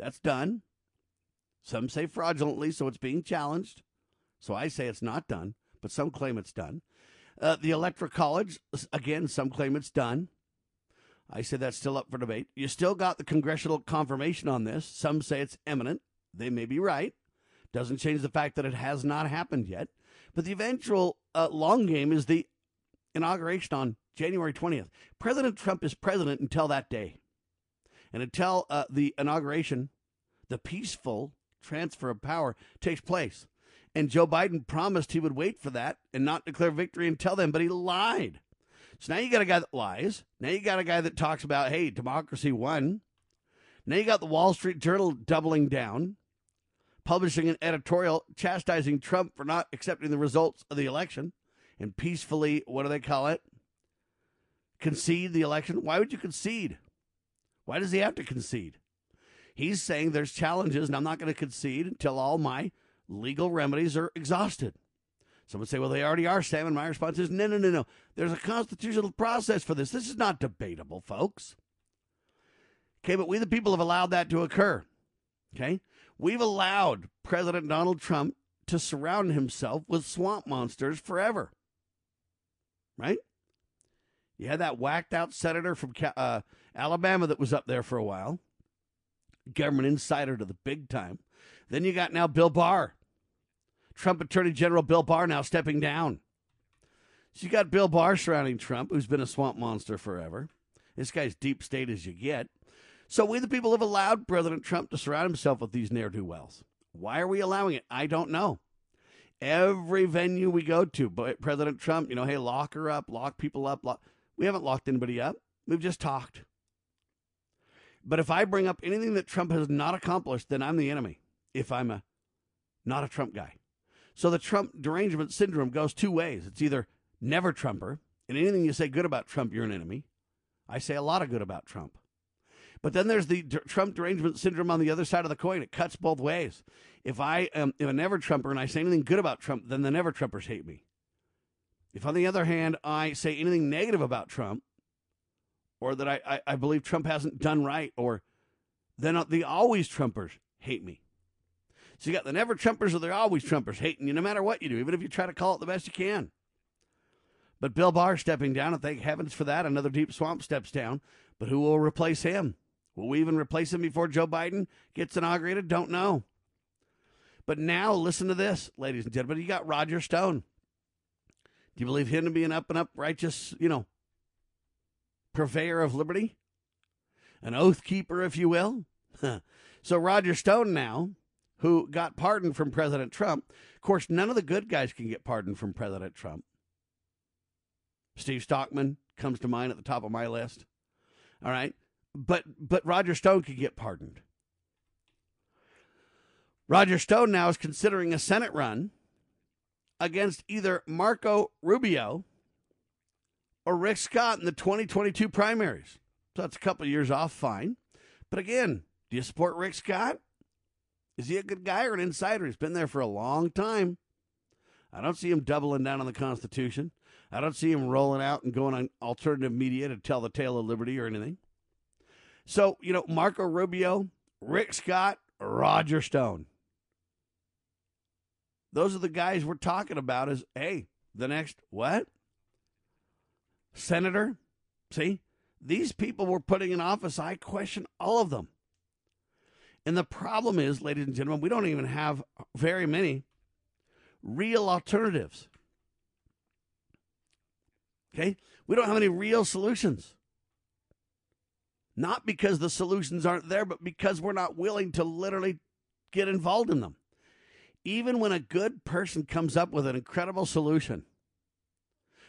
that's done. Some say fraudulently, so it's being challenged. So I say it's not done, but some claim it's done. Uh, the Electoral College, again, some claim it's done. I say that's still up for debate. You still got the congressional confirmation on this. Some say it's imminent. They may be right. Doesn't change the fact that it has not happened yet. But the eventual uh, long game is the inauguration on January 20th. President Trump is president until that day. And until uh, the inauguration, the peaceful transfer of power takes place. And Joe Biden promised he would wait for that and not declare victory until then, but he lied. So now you got a guy that lies. Now you got a guy that talks about, hey, democracy won. Now you got the Wall Street Journal doubling down, publishing an editorial chastising Trump for not accepting the results of the election and peacefully, what do they call it? Concede the election. Why would you concede? Why does he have to concede? He's saying there's challenges, and I'm not going to concede until all my legal remedies are exhausted. Some would say, well, they already are, Sam. And my response is, no, no, no, no. There's a constitutional process for this. This is not debatable, folks. Okay, but we, the people, have allowed that to occur. Okay? We've allowed President Donald Trump to surround himself with swamp monsters forever. Right? You had that whacked out senator from uh, Alabama that was up there for a while, government insider to the big time. Then you got now Bill Barr, Trump Attorney General Bill Barr now stepping down. So you got Bill Barr surrounding Trump, who's been a swamp monster forever. This guy's deep state as you get. So we, the people, have allowed President Trump to surround himself with these ne'er do wells. Why are we allowing it? I don't know. Every venue we go to, but President Trump, you know, hey, lock her up, lock people up. Lock. We haven't locked anybody up. We've just talked. But if I bring up anything that Trump has not accomplished, then I'm the enemy. If I'm a not a Trump guy. So the Trump derangement syndrome goes two ways. It's either never Trumper, and anything you say good about Trump, you're an enemy. I say a lot of good about Trump. But then there's the Trump derangement syndrome on the other side of the coin. It cuts both ways. If I am if a never Trumper and I say anything good about Trump, then the never Trumpers hate me. If, on the other hand, I say anything negative about Trump, or that I, I, I believe Trump hasn't done right, or then the always Trumpers hate me. So you got the never Trumpers or the always Trumpers hating you no matter what you do, even if you try to call it the best you can. But Bill Barr stepping down, and thank heavens for that. Another deep swamp steps down. But who will replace him? Will we even replace him before Joe Biden gets inaugurated? Don't know. But now, listen to this, ladies and gentlemen. You got Roger Stone. Do you believe him to be an up and up righteous, you know, purveyor of liberty? An oath keeper, if you will? so Roger Stone now who got pardoned from President Trump. Of course, none of the good guys can get pardoned from President Trump. Steve Stockman comes to mind at the top of my list. All right. But but Roger Stone could get pardoned. Roger Stone now is considering a Senate run against either Marco Rubio or Rick Scott in the 2022 primaries. So that's a couple years off, fine. But again, do you support Rick Scott? Is he a good guy or an insider? He's been there for a long time. I don't see him doubling down on the Constitution. I don't see him rolling out and going on alternative media to tell the tale of liberty or anything. So, you know, Marco Rubio, Rick Scott, Roger Stone. Those are the guys we're talking about as, hey, the next what? Senator? See? These people we're putting in office, I question all of them. And the problem is, ladies and gentlemen, we don't even have very many real alternatives. Okay? We don't have any real solutions. Not because the solutions aren't there, but because we're not willing to literally get involved in them. Even when a good person comes up with an incredible solution,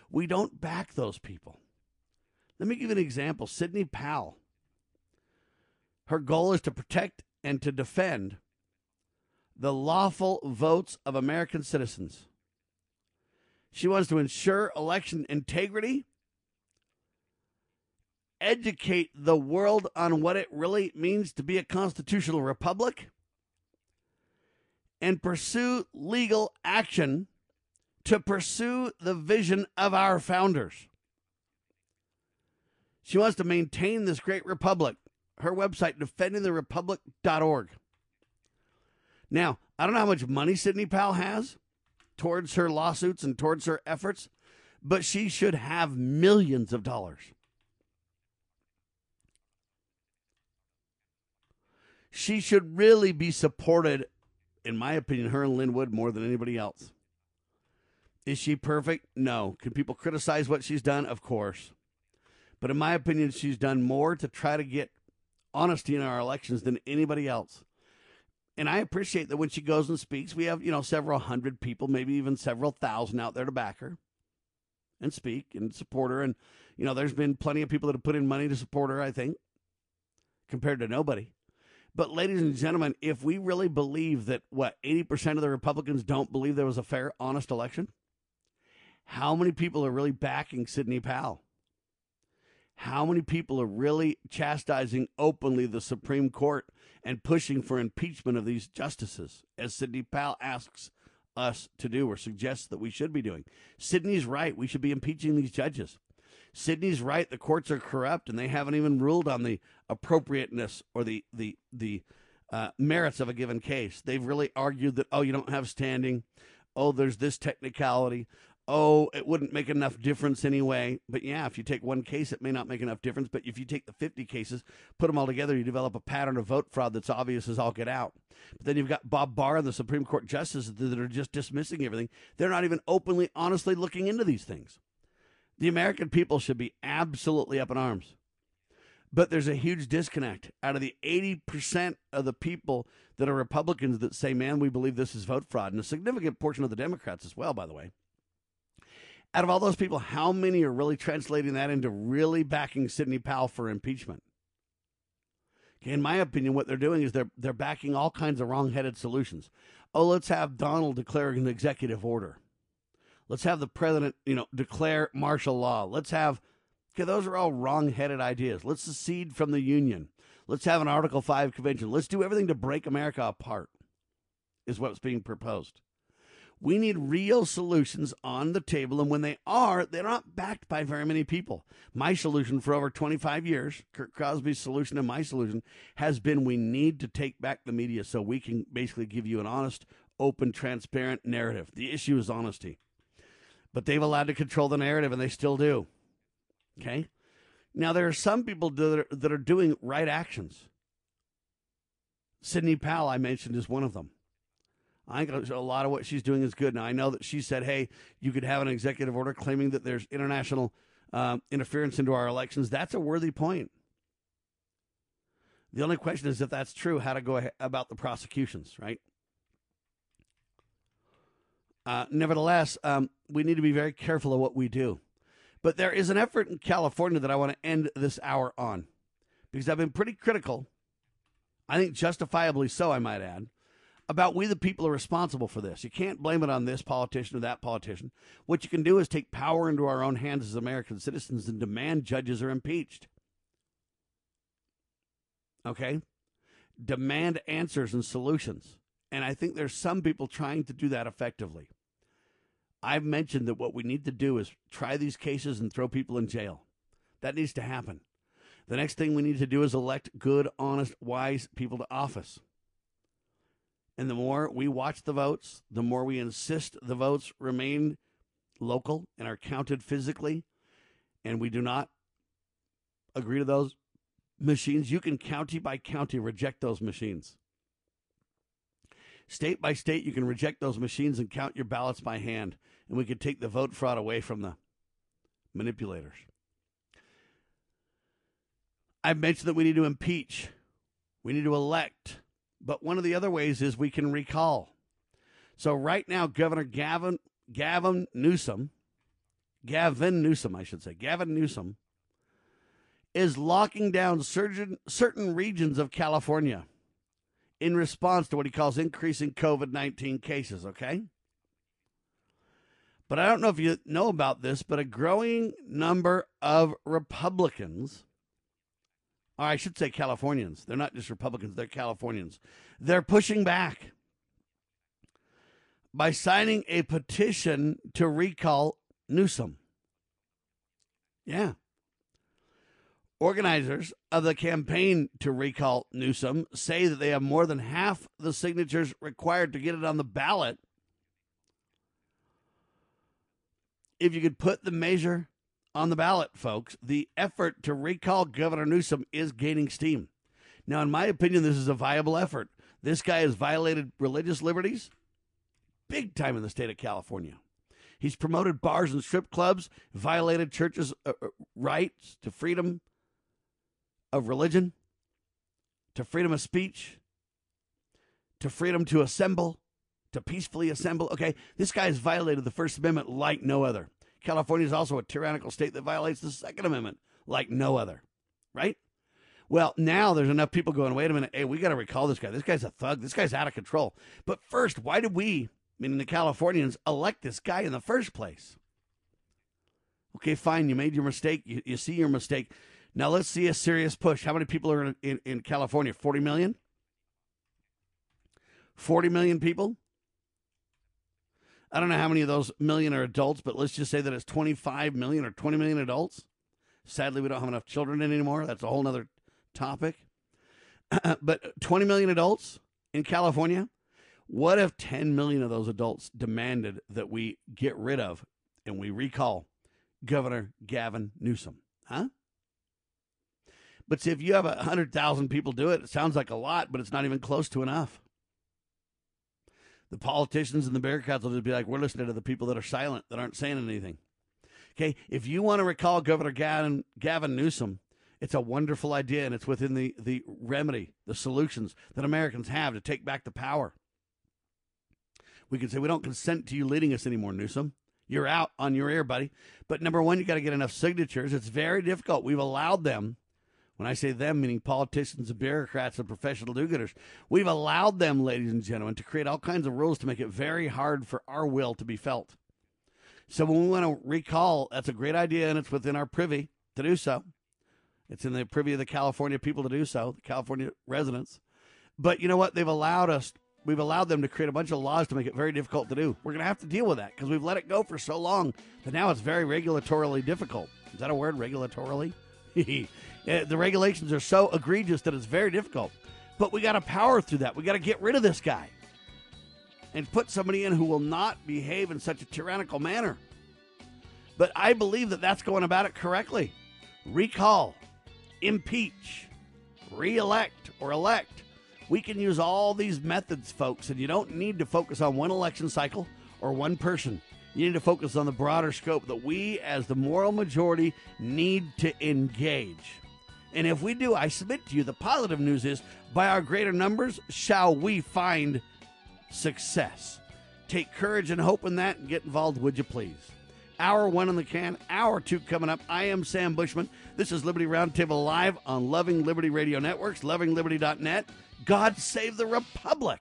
we don't back those people. Let me give you an example. Sidney Powell. Her goal is to protect and to defend the lawful votes of American citizens. She wants to ensure election integrity, educate the world on what it really means to be a constitutional republic, and pursue legal action to pursue the vision of our founders. She wants to maintain this great republic. Her website, defendingtherepublic.org. Now, I don't know how much money Sidney Powell has towards her lawsuits and towards her efforts, but she should have millions of dollars. She should really be supported, in my opinion, her and Lin Wood more than anybody else. Is she perfect? No. Can people criticize what she's done? Of course. But in my opinion, she's done more to try to get honesty in our elections than anybody else. And I appreciate that when she goes and speaks, we have, you know, several hundred people, maybe even several thousand out there to back her and speak and support her. And, you know, there's been plenty of people that have put in money to support her, I think, compared to nobody. But, ladies and gentlemen, if we really believe that, what, 80% of the Republicans don't believe there was a fair, honest election, how many people are really backing Sidney Powell? How many people are really chastising openly the Supreme Court and pushing for impeachment of these justices, as Sidney Powell asks us to do or suggests that we should be doing? Sidney's right. We should be impeaching these judges. Sidney's right. The courts are corrupt, and they haven't even ruled on the appropriateness or the the the uh, merits of a given case. They've really argued that oh, you don't have standing. Oh, there's this technicality oh, it wouldn't make enough difference anyway. But yeah, if you take one case, it may not make enough difference. But if you take the 50 cases, put them all together, you develop a pattern of vote fraud that's obvious as all get out. But then you've got Bob Barr and the Supreme Court justices that are just dismissing everything. They're not even openly, honestly looking into these things. The American people should be absolutely up in arms. But there's a huge disconnect. Out of the 80% of the people that are Republicans that say, man, we believe this is vote fraud, and a significant portion of the Democrats as well, by the way, out of all those people, how many are really translating that into really backing Sidney Powell for impeachment? Okay, in my opinion, what they're doing is they're they're backing all kinds of wrong-headed solutions. Oh, let's have Donald declare an executive order. Let's have the president, you know, declare martial law. Let's have okay, those are all wrong-headed ideas. Let's secede from the union. Let's have an Article 5 convention. Let's do everything to break America apart. Is what's being proposed. We need real solutions on the table. And when they are, they're not backed by very many people. My solution for over 25 years, Kurt Crosby's solution and my solution, has been we need to take back the media so we can basically give you an honest, open, transparent narrative. The issue is honesty. But they've allowed to control the narrative, and they still do. Okay? Now, there are some people that are, that are doing right actions. Sidney Powell, I mentioned, is one of them. I think a lot of what she's doing is good. Now, I know that she said, hey, you could have an executive order claiming that there's international uh, interference into our elections. That's a worthy point. The only question is if that's true, how to go about the prosecutions, right? Uh, nevertheless, um, we need to be very careful of what we do. But there is an effort in California that I want to end this hour on because I've been pretty critical. I think justifiably so, I might add, about we the people are responsible for this. You can't blame it on this politician or that politician. What you can do is take power into our own hands as American citizens and demand judges are impeached. Okay? Demand answers and solutions. And I think there's some people trying to do that effectively. I've mentioned that what we need to do is try these cases and throw people in jail. That needs to happen. The next thing we need to do is elect good, honest, wise people to office. And the more we watch the votes, the more we insist the votes remain local and are counted physically, and we do not agree to those machines, you can county by county reject those machines. State by state, you can reject those machines and count your ballots by hand, and we can take the vote fraud away from the manipulators. I've mentioned that we need to impeach, we need to elect, but one of the other ways is we can recall. So right now, Governor Gavin Gavin Newsom, Gavin Newsom, I should say, Gavin Newsom, is locking down certain certain regions of California in response to what he calls increasing COVID 19 cases, okay? But I don't know if you know about this, but a growing number of Republicans, or I should say Californians, they're not just Republicans, they're Californians, they're pushing back by signing a petition to recall Newsom. Yeah. Organizers of the campaign to recall Newsom say that they have more than half the signatures required to get it on the ballot. If you could put the measure on the ballot, folks, the effort to recall Governor Newsom is gaining steam. Now, in my opinion, this is a viable effort. This guy has violated religious liberties big time in the state of California. He's promoted bars and strip clubs, violated churches' uh, uh rights to freedom of religion, to freedom of speech, to freedom to assemble, to peacefully assemble. Okay, this guy has violated the First Amendment like no other. California is also a tyrannical state that violates the Second Amendment like no other, right? Well, now there's enough people going, wait a minute, hey, we got to recall this guy. This guy's a thug. This guy's out of control. But first, why did we, meaning the Californians, elect this guy in the first place? Okay, fine. You made your mistake. You, you see your mistake. Now let's see a serious push. How many people are in, in, in California? 40 million? 40 million people? I don't know how many of those million are adults, but let's just say that it's 25 million or 20 million adults. Sadly, we don't have enough children anymore. That's a whole other topic. but 20 million adults in California. What if 10 million of those adults demanded that we get rid of and we recall Governor Gavin Newsom? Huh? But see, if you have 100,000 people do it, it sounds like a lot, but it's not even close to enough. The politicians and the bureaucrats will just be like, we're listening to the people that are silent, that aren't saying anything. Okay, if you want to recall Governor Gavin, Gavin Newsom, it's a wonderful idea, and it's within the, the remedy, the solutions that Americans have to take back the power. We can say, we don't consent to you leading us anymore, Newsom. You're out on your ear, buddy. But number one, you got to get enough signatures. It's very difficult. We've allowed them when I say them, meaning politicians and bureaucrats and professional do gooders, we've allowed them, ladies and gentlemen, to create all kinds of rules to make it very hard for our will to be felt. So when we want to recall, that's a great idea and it's within our privy to do so. It's in the privy of the California people to do so, the California residents. But you know what? They've allowed us, we've allowed them to create a bunch of laws to make it very difficult to do. We're going to have to deal with that because we've let it go for so long that now it's very regulatorily difficult. Is that a word, regulatorily? Uh, the regulations are so egregious that it's very difficult. But we got to power through that. We got to get rid of this guy and put somebody in who will not behave in such a tyrannical manner. But I believe that that's going about it correctly. Recall, impeach, re-elect or elect. We can use all these methods, folks, and you don't need to focus on one election cycle or one person. You need to focus on the broader scope that we, as the moral majority, need to engage. And if we do, I submit to you the positive news is by our greater numbers shall we find success. Take courage and hope in that and get involved, would you please? Hour one in the can, hour two coming up. I am Sam Bushman. This is Liberty Roundtable Live on Loving Liberty Radio Networks, lovingliberty.net. God save the Republic.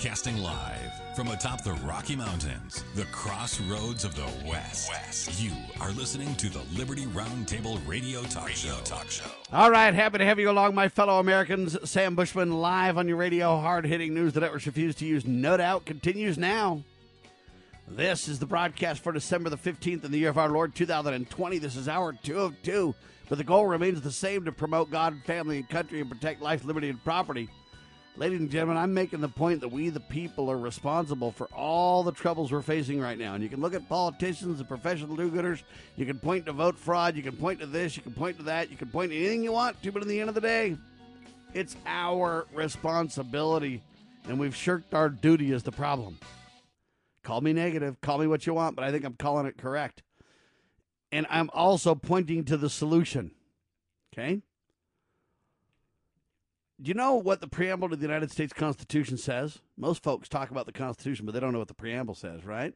Broadcasting live from atop the Rocky Mountains, the crossroads of the West. West. You are listening to the Liberty Roundtable Radio Talk radio Show. Talk Show. All right, happy to have you along, my fellow Americans. Sam Bushman live on your radio. Hard hitting news the networks refuse to use. No doubt continues now. This is the broadcast for December the 15th in the year of our Lord 2020. This is hour two of two, but the goal remains the same to promote God, family, and country and protect life, liberty, and property. Ladies and gentlemen, I'm making the point that we, the people, are responsible for all the troubles we're facing right now. And you can look at politicians and professional do gooders. You can point to vote fraud. You can point to this. You can point to that. You can point to anything you want to. But in the end of the day, it's our responsibility. And we've shirked our duty as the problem. Call me negative, call me what you want, but I think I'm calling it correct. And I'm also pointing to the solution. Okay? Do you know what the preamble to the United States Constitution says? Most folks talk about the Constitution, but they don't know what the preamble says, right?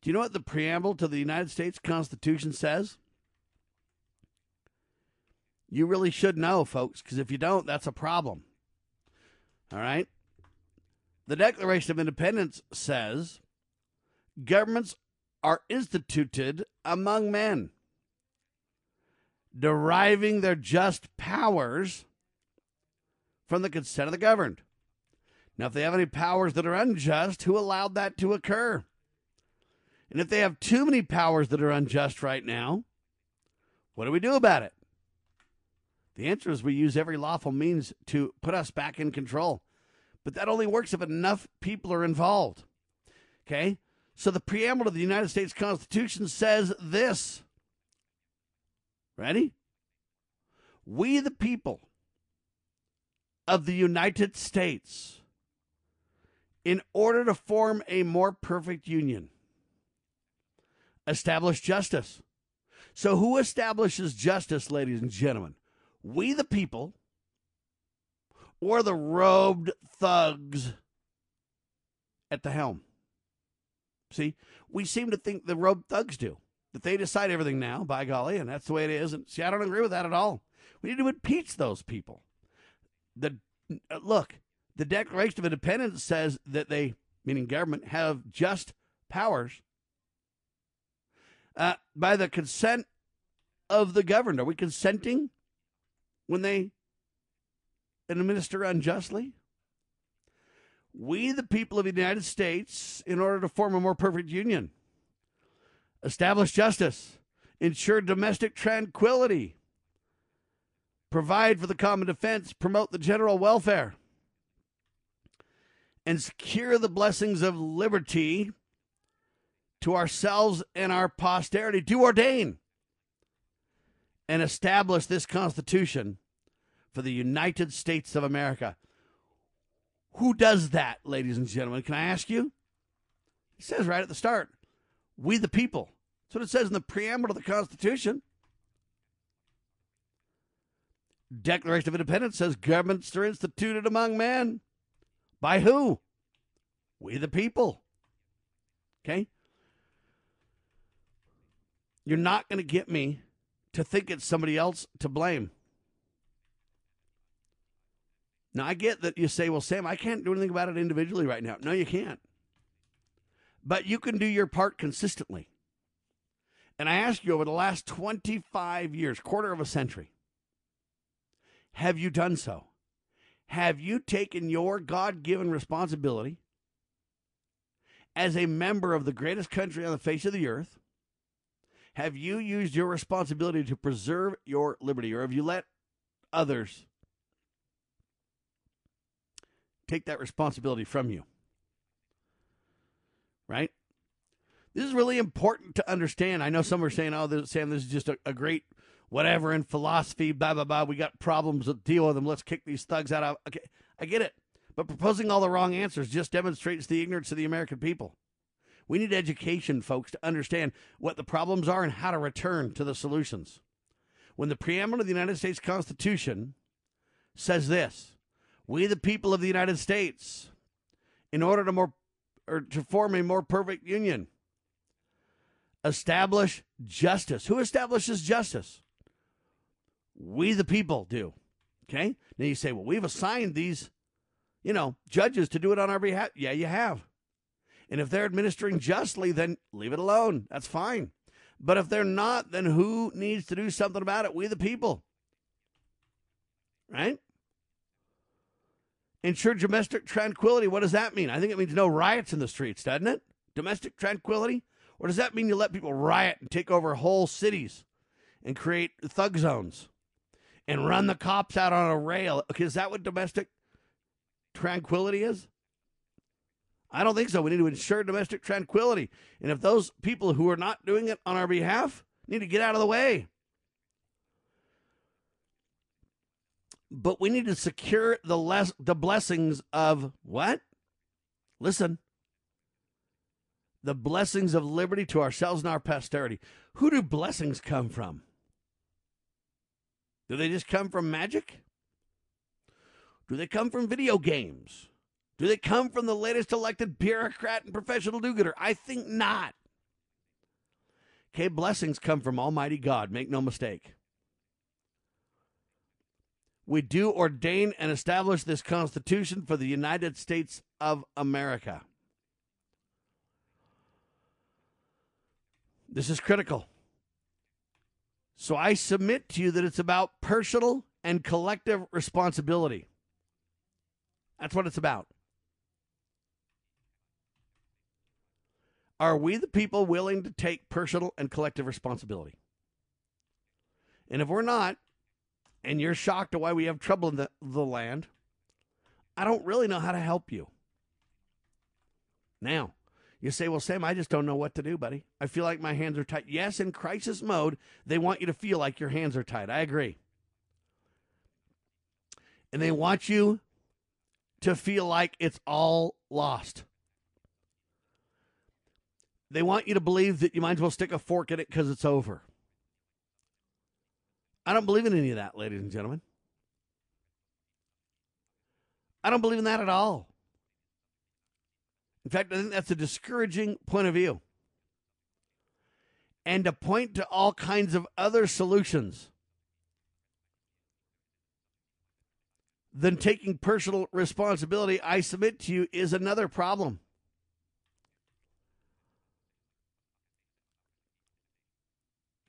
Do you know what the preamble to the United States Constitution says? You really should know, folks, because if you don't, that's a problem. All right? The Declaration of Independence says governments are instituted among men, deriving their just powers from the consent of the governed. Now, if they have any powers that are unjust, who allowed that to occur? And if they have too many powers that are unjust right now, what do we do about it? The answer is we use every lawful means to put us back in control. But that only works if enough people are involved. Okay? So the preamble to the United States Constitution says this. Ready? We, the people of the United States, in order to form a more perfect union, establish justice. So, who establishes justice, ladies and gentlemen? We, the people, or the robed thugs at the helm? See, we seem to think the robed thugs do, that they decide everything now, by golly, and that's the way it is. And see, I don't agree with that at all. We need to impeach those people. The uh, look, the Declaration of Independence says that they, meaning government, have just powers uh, by the consent of the governed. Are we consenting when they administer unjustly? We, the people of the United States, in order to form a more perfect union, establish justice, ensure domestic tranquility, provide for the common defense, promote the general welfare, and secure the blessings of liberty to ourselves and our posterity, do ordain and establish this Constitution for the United States of America. Who does that, ladies and gentlemen? Can I ask you? It says right at the start, we the people. That's what it says in the preamble to the Constitution. Declaration of Independence says governments are instituted among men. By who? We the people. Okay? You're not going to get me to think it's somebody else to blame. Now, I get that you say, well, Sam, I can't do anything about it individually right now. No, you can't. But you can do your part consistently. And I ask you over the last 25 years, quarter of a century, have you done so? Have you taken your God given responsibility as a member of the greatest country on the face of the earth? Have you used your responsibility to preserve your liberty, or have you let others take that responsibility from you. Right? This is really important to understand. I know some are saying, oh, Sam, this is just a, a great whatever in philosophy, blah, blah, blah. We got problems to deal with them. Let's kick these thugs out. Okay, I get it. But proposing all the wrong answers just demonstrates the ignorance of the American people. We need education, folks, to understand what the problems are and how to return to the solutions. When the preamble of the United States Constitution says this we, the people of the United States, in order to more or to form a more perfect union, establish justice. Who establishes justice? We, the people, do. Okay. Now you say, well, we've assigned these you know, judges to do it on our behalf? Yeah, you have. And if they're administering justly, then leave it alone. That's fine. But if they're not, then who needs to do something about it? We, the people. Right? Ensure domestic tranquility. What does that mean? I think it means no riots in the streets, doesn't it? Domestic tranquility? Or does that mean you let people riot and take over whole cities and create thug zones and run the cops out on a rail? Is that what domestic tranquility is? I don't think so. We need to ensure domestic tranquility. And if those people who are not doing it on our behalf need to get out of the way. But we need to secure the less the blessings of what? Listen. The blessings of liberty to ourselves and our posterity. Who do blessings come from? Do they just come from magic? Do they come from video games? Do they come from the latest elected bureaucrat and professional do gooder? I think not. Okay, blessings come from Almighty God, make no mistake. We do ordain and establish this Constitution for the United States of America. This is critical. So I submit to you that it's about personal and collective responsibility. That's what it's about. Are we the people willing to take personal and collective responsibility? And if we're not, and you're shocked at why we have trouble in the, the land, I don't really know how to help you. Now, you say, well, Sam, I just don't know what to do, buddy. I feel like my hands are tied. Yes, in crisis mode, they want you to feel like your hands are tied. I agree. And they want you to feel like it's all lost. They want you to believe that you might as well stick a fork in it because it's over. I don't believe in any of that, ladies and gentlemen. I don't believe in that at all. In fact, I think that's a discouraging point of view. And to point to all kinds of other solutions than taking personal responsibility, I submit to you, is another problem.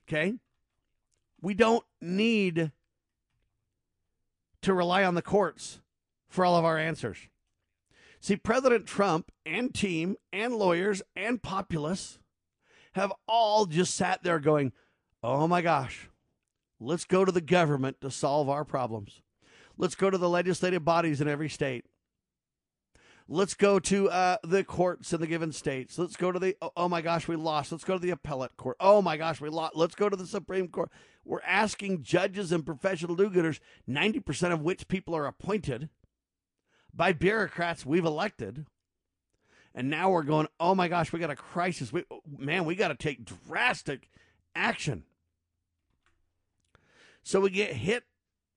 Okay? We don't need to rely on the courts for all of our answers. See, President Trump and team and lawyers and populists have all just sat there going, oh my gosh, let's go to the government to solve our problems. Let's go to the legislative bodies in every state. Let's go to uh, the courts in the given states. Let's go to the, oh, oh my gosh, we lost. Let's go to the appellate court. Oh my gosh, we lost. Let's go to the Supreme Court. We're asking judges and professional do gooders, 90% of which people are appointed by bureaucrats we've elected. And now we're going, oh my gosh, we got a crisis. We, man, we got to take drastic action. So we get hit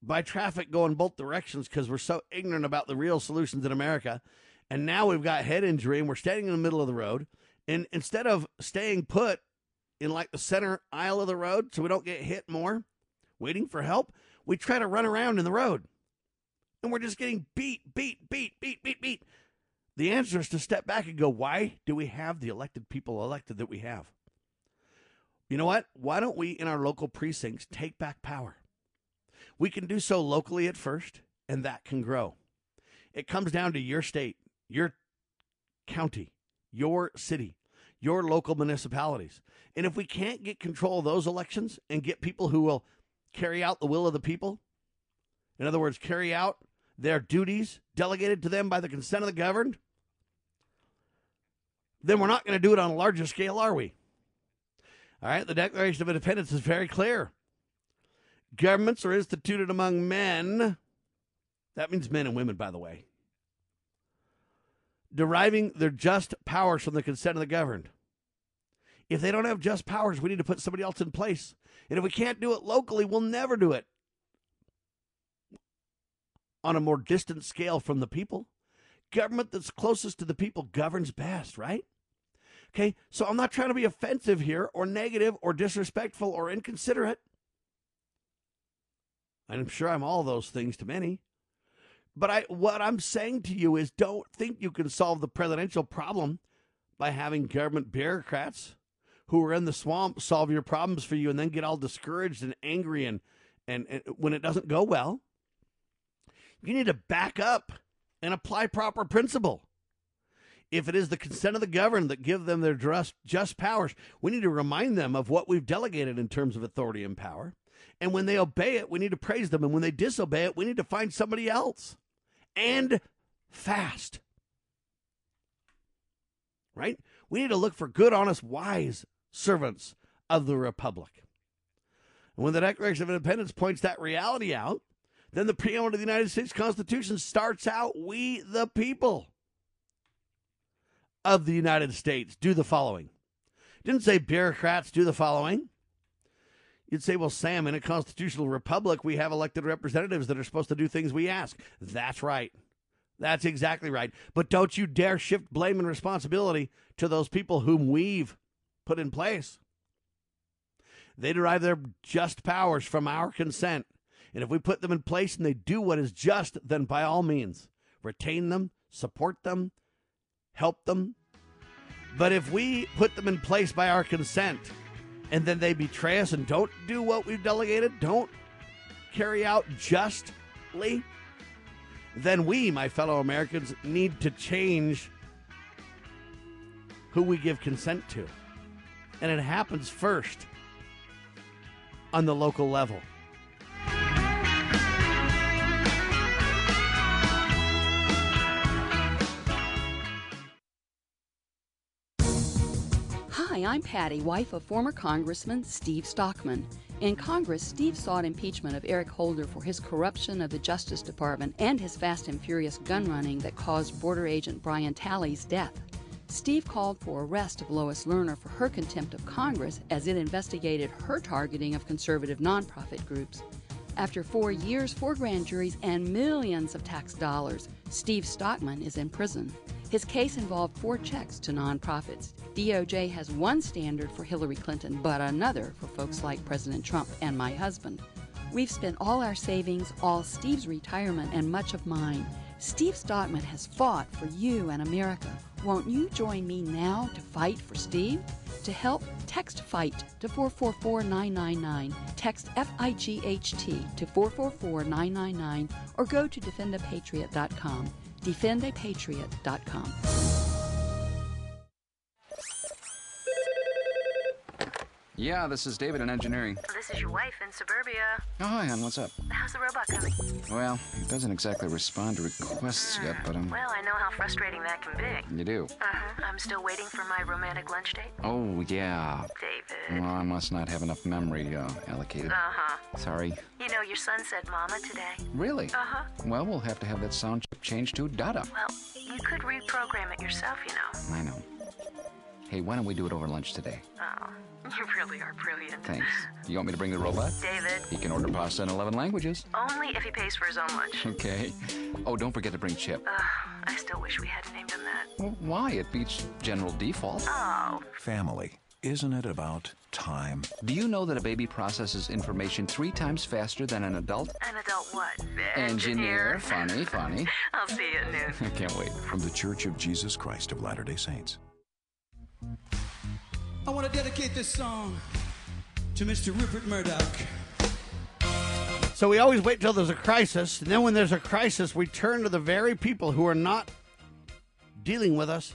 by traffic going both directions because we're so ignorant about the real solutions in America and now we've got head injury and we're standing in the middle of the road. And instead of staying put in like the center aisle of the road so we don't get hit more, waiting for help, we try to run around in the road. And we're just getting beat, beat, beat, beat, beat, beat. The answer is to step back and go, why do we have the elected people elected that we have? You know what? Why don't we in our local precincts take back power? We can do so locally at first, and that can grow. It comes down to your state your county, your city, your local municipalities. And if we can't get control of those elections and get people who will carry out the will of the people, in other words, carry out their duties delegated to them by the consent of the governed, then we're not going to do it on a larger scale, are we? All right, the Declaration of Independence is very clear. Governments are instituted among men. That means men and women, by the way deriving their just powers from the consent of the governed. If they don't have just powers, we need to put somebody else in place. And if we can't do it locally, we'll never do it on a more distant scale from the people. Government that's closest to the people governs best, right? Okay, so I'm not trying to be offensive here or negative or disrespectful or inconsiderate. I'm sure I'm all those things to many. But I, what I'm saying to you is don't think you can solve the presidential problem by having government bureaucrats who are in the swamp solve your problems for you and then get all discouraged and angry and, and, and when it doesn't go well. You need to back up and apply proper principle. If it is the consent of the governed that give them their just, just powers, we need to remind them of what we've delegated in terms of authority and power. And when they obey it, we need to praise them. And when they disobey it, we need to find somebody else. And fast. Right? We need to look for good, honest, wise servants of the Republic. And when the Declaration of Independence points that reality out, then the preamble to the United States Constitution starts out We the people of the United States do the following. Didn't say bureaucrats do the following. You'd say, well, Sam, in a constitutional republic, we have elected representatives that are supposed to do things we ask. That's right. That's exactly right. But don't you dare shift blame and responsibility to those people whom we've put in place. They derive their just powers from our consent. And if we put them in place and they do what is just, then by all means, retain them, support them, help them. But if we put them in place by our consent and then they betray us and don't do what we've delegated, don't carry out justly, then we, my fellow Americans, need to change who we give consent to. And it happens first on the local level. I'm Patty, wife of former Congressman Steve Stockman. In Congress, Steve sought impeachment of Eric Holder for his corruption of the Justice Department and his fast and furious gun running that caused border agent Brian Terry's death. Steve called for arrest of Lois Lerner for her contempt of Congress as it investigated her targeting of conservative nonprofit groups. After four years, four grand juries, and millions of tax dollars, Steve Stockman is in prison. His case involved four checks to nonprofits. DOJ has one standard for Hillary Clinton, but another for folks like President Trump and my husband. We've spent all our savings, all Steve's retirement, and much of mine. Steve Stockman has fought for you and America. Won't you join me now to fight for Steve? To help, text FIGHT to 444999, Text F I G H T to 444999, or go to defendapatriot.com. Defendapatriot.com. Yeah, this is David in engineering. This is your wife in suburbia. Oh, hi, hon. What's up? How's the robot coming? Well, it doesn't exactly respond to requests yet, but um. Well, I know how frustrating that can be. You do? Uh huh. I'm still waiting for my romantic lunch date. Oh, yeah. David. Well, I must not have enough memory uh, allocated. Uh huh. Sorry. You know, your son said mama today. Really? Uh huh. Well, we'll have to have that sound chip changed to Dada. Well, you could reprogram it yourself, you know. I know. Hey, why don't we do it over lunch today? Oh, you really are brilliant. Thanks. You want me to bring the robot? David. He can order pasta in 11 languages. Only if he pays for his own lunch. Okay. Oh, don't forget to bring Chip. Ugh, I still wish we hadn't named him that. Well, why? It beats general default. Oh. Family. Isn't it about time? Do you know that a baby processes information three times faster than an adult? An adult what? Engineer. Funny, funny. I'll see you at noon. I can't wait. From the Church of Jesus Christ of Latter day Saints. I want to dedicate this song to Mr. Rupert Murdoch. So we always wait till there's a crisis, and then when there's a crisis, we turn to the very people who are not dealing with us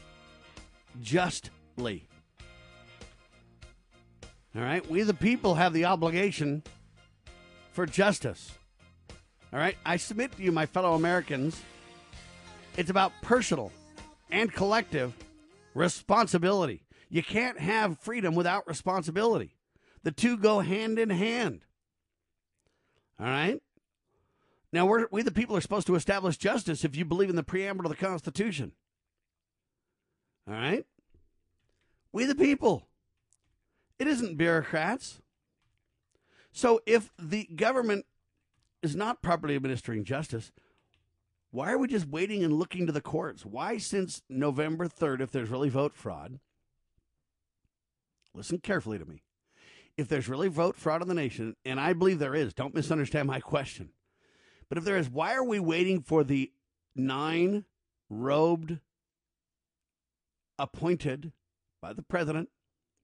justly. All right? We, the people, have the obligation for justice. All right? I submit to you, my fellow Americans, it's about personal and collective responsibility. You can't have freedom without responsibility. The two go hand in hand. All right? Now, we're, we, the people, are supposed to establish justice if you believe in the preamble of the Constitution. All right? We, the people. It isn't bureaucrats. So, if the government is not properly administering justice, why are we just waiting and looking to the courts? Why, since November 3rd, if there's really vote fraud, listen carefully to me. If there's really vote fraud in the nation, and I believe there is, don't misunderstand my question. But if there is, why are we waiting for the nine robed, appointed by the president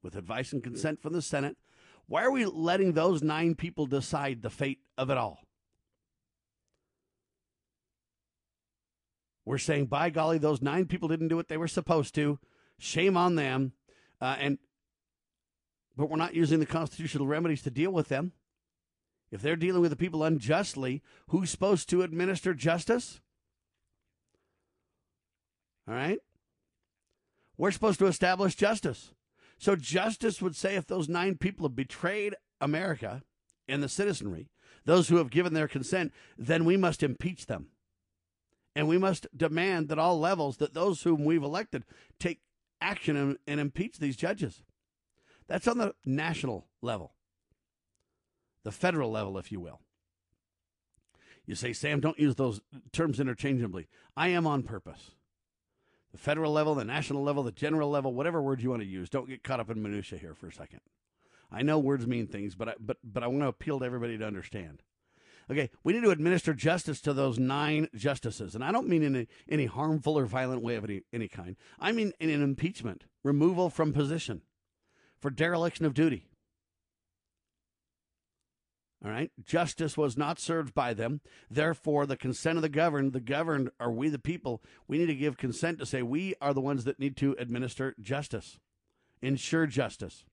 with advice and consent from the Senate? Why are we letting those nine people decide the fate of it all? We're saying, by golly, those nine people didn't do what they were supposed to. Shame on them. Uh, and but we're not using the constitutional remedies to deal with them. If they're dealing with the people unjustly, who's supposed to administer justice? All right? We're supposed to establish justice. So justice would say if those nine people have betrayed America and the citizenry, those who have given their consent, then we must impeach them. And we must demand at all levels that those whom we've elected take action and, and impeach these judges. That's on the national level, the federal level, if you will. You say, Sam, don't use those terms interchangeably. I am on purpose. The federal level, the national level, the general level, whatever word you want to use. Don't get caught up in minutia here for a second. I know words mean things, but I, but but I want to appeal to everybody to understand. Okay, we need to administer justice to those nine justices, and I don't mean in any harmful or violent way of any any kind. I mean in an impeachment, removal from position, for dereliction of duty. All right. Justice was not served by them. Therefore, the consent of the governed, the governed are we the people. We need to give consent to say we are the ones that need to administer justice, ensure justice.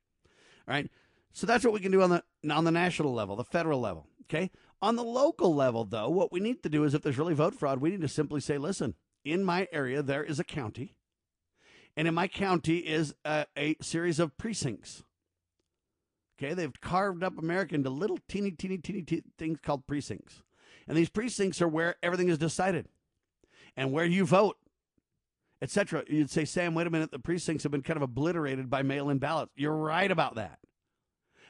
All right. So that's what we can do on the on the national level, the federal level. Okay. On the local level, though, what we need to do is if there's really vote fraud, we need to simply say, listen, in my area there is a county, and in my county is a, a series of precincts. Okay, they've carved up America into little teeny, teeny, teeny, teeny things called precincts. And these precincts are where everything is decided and where you vote, etc. You'd say, Sam, wait a minute, the precincts have been kind of obliterated by mail in ballots. You're right about that.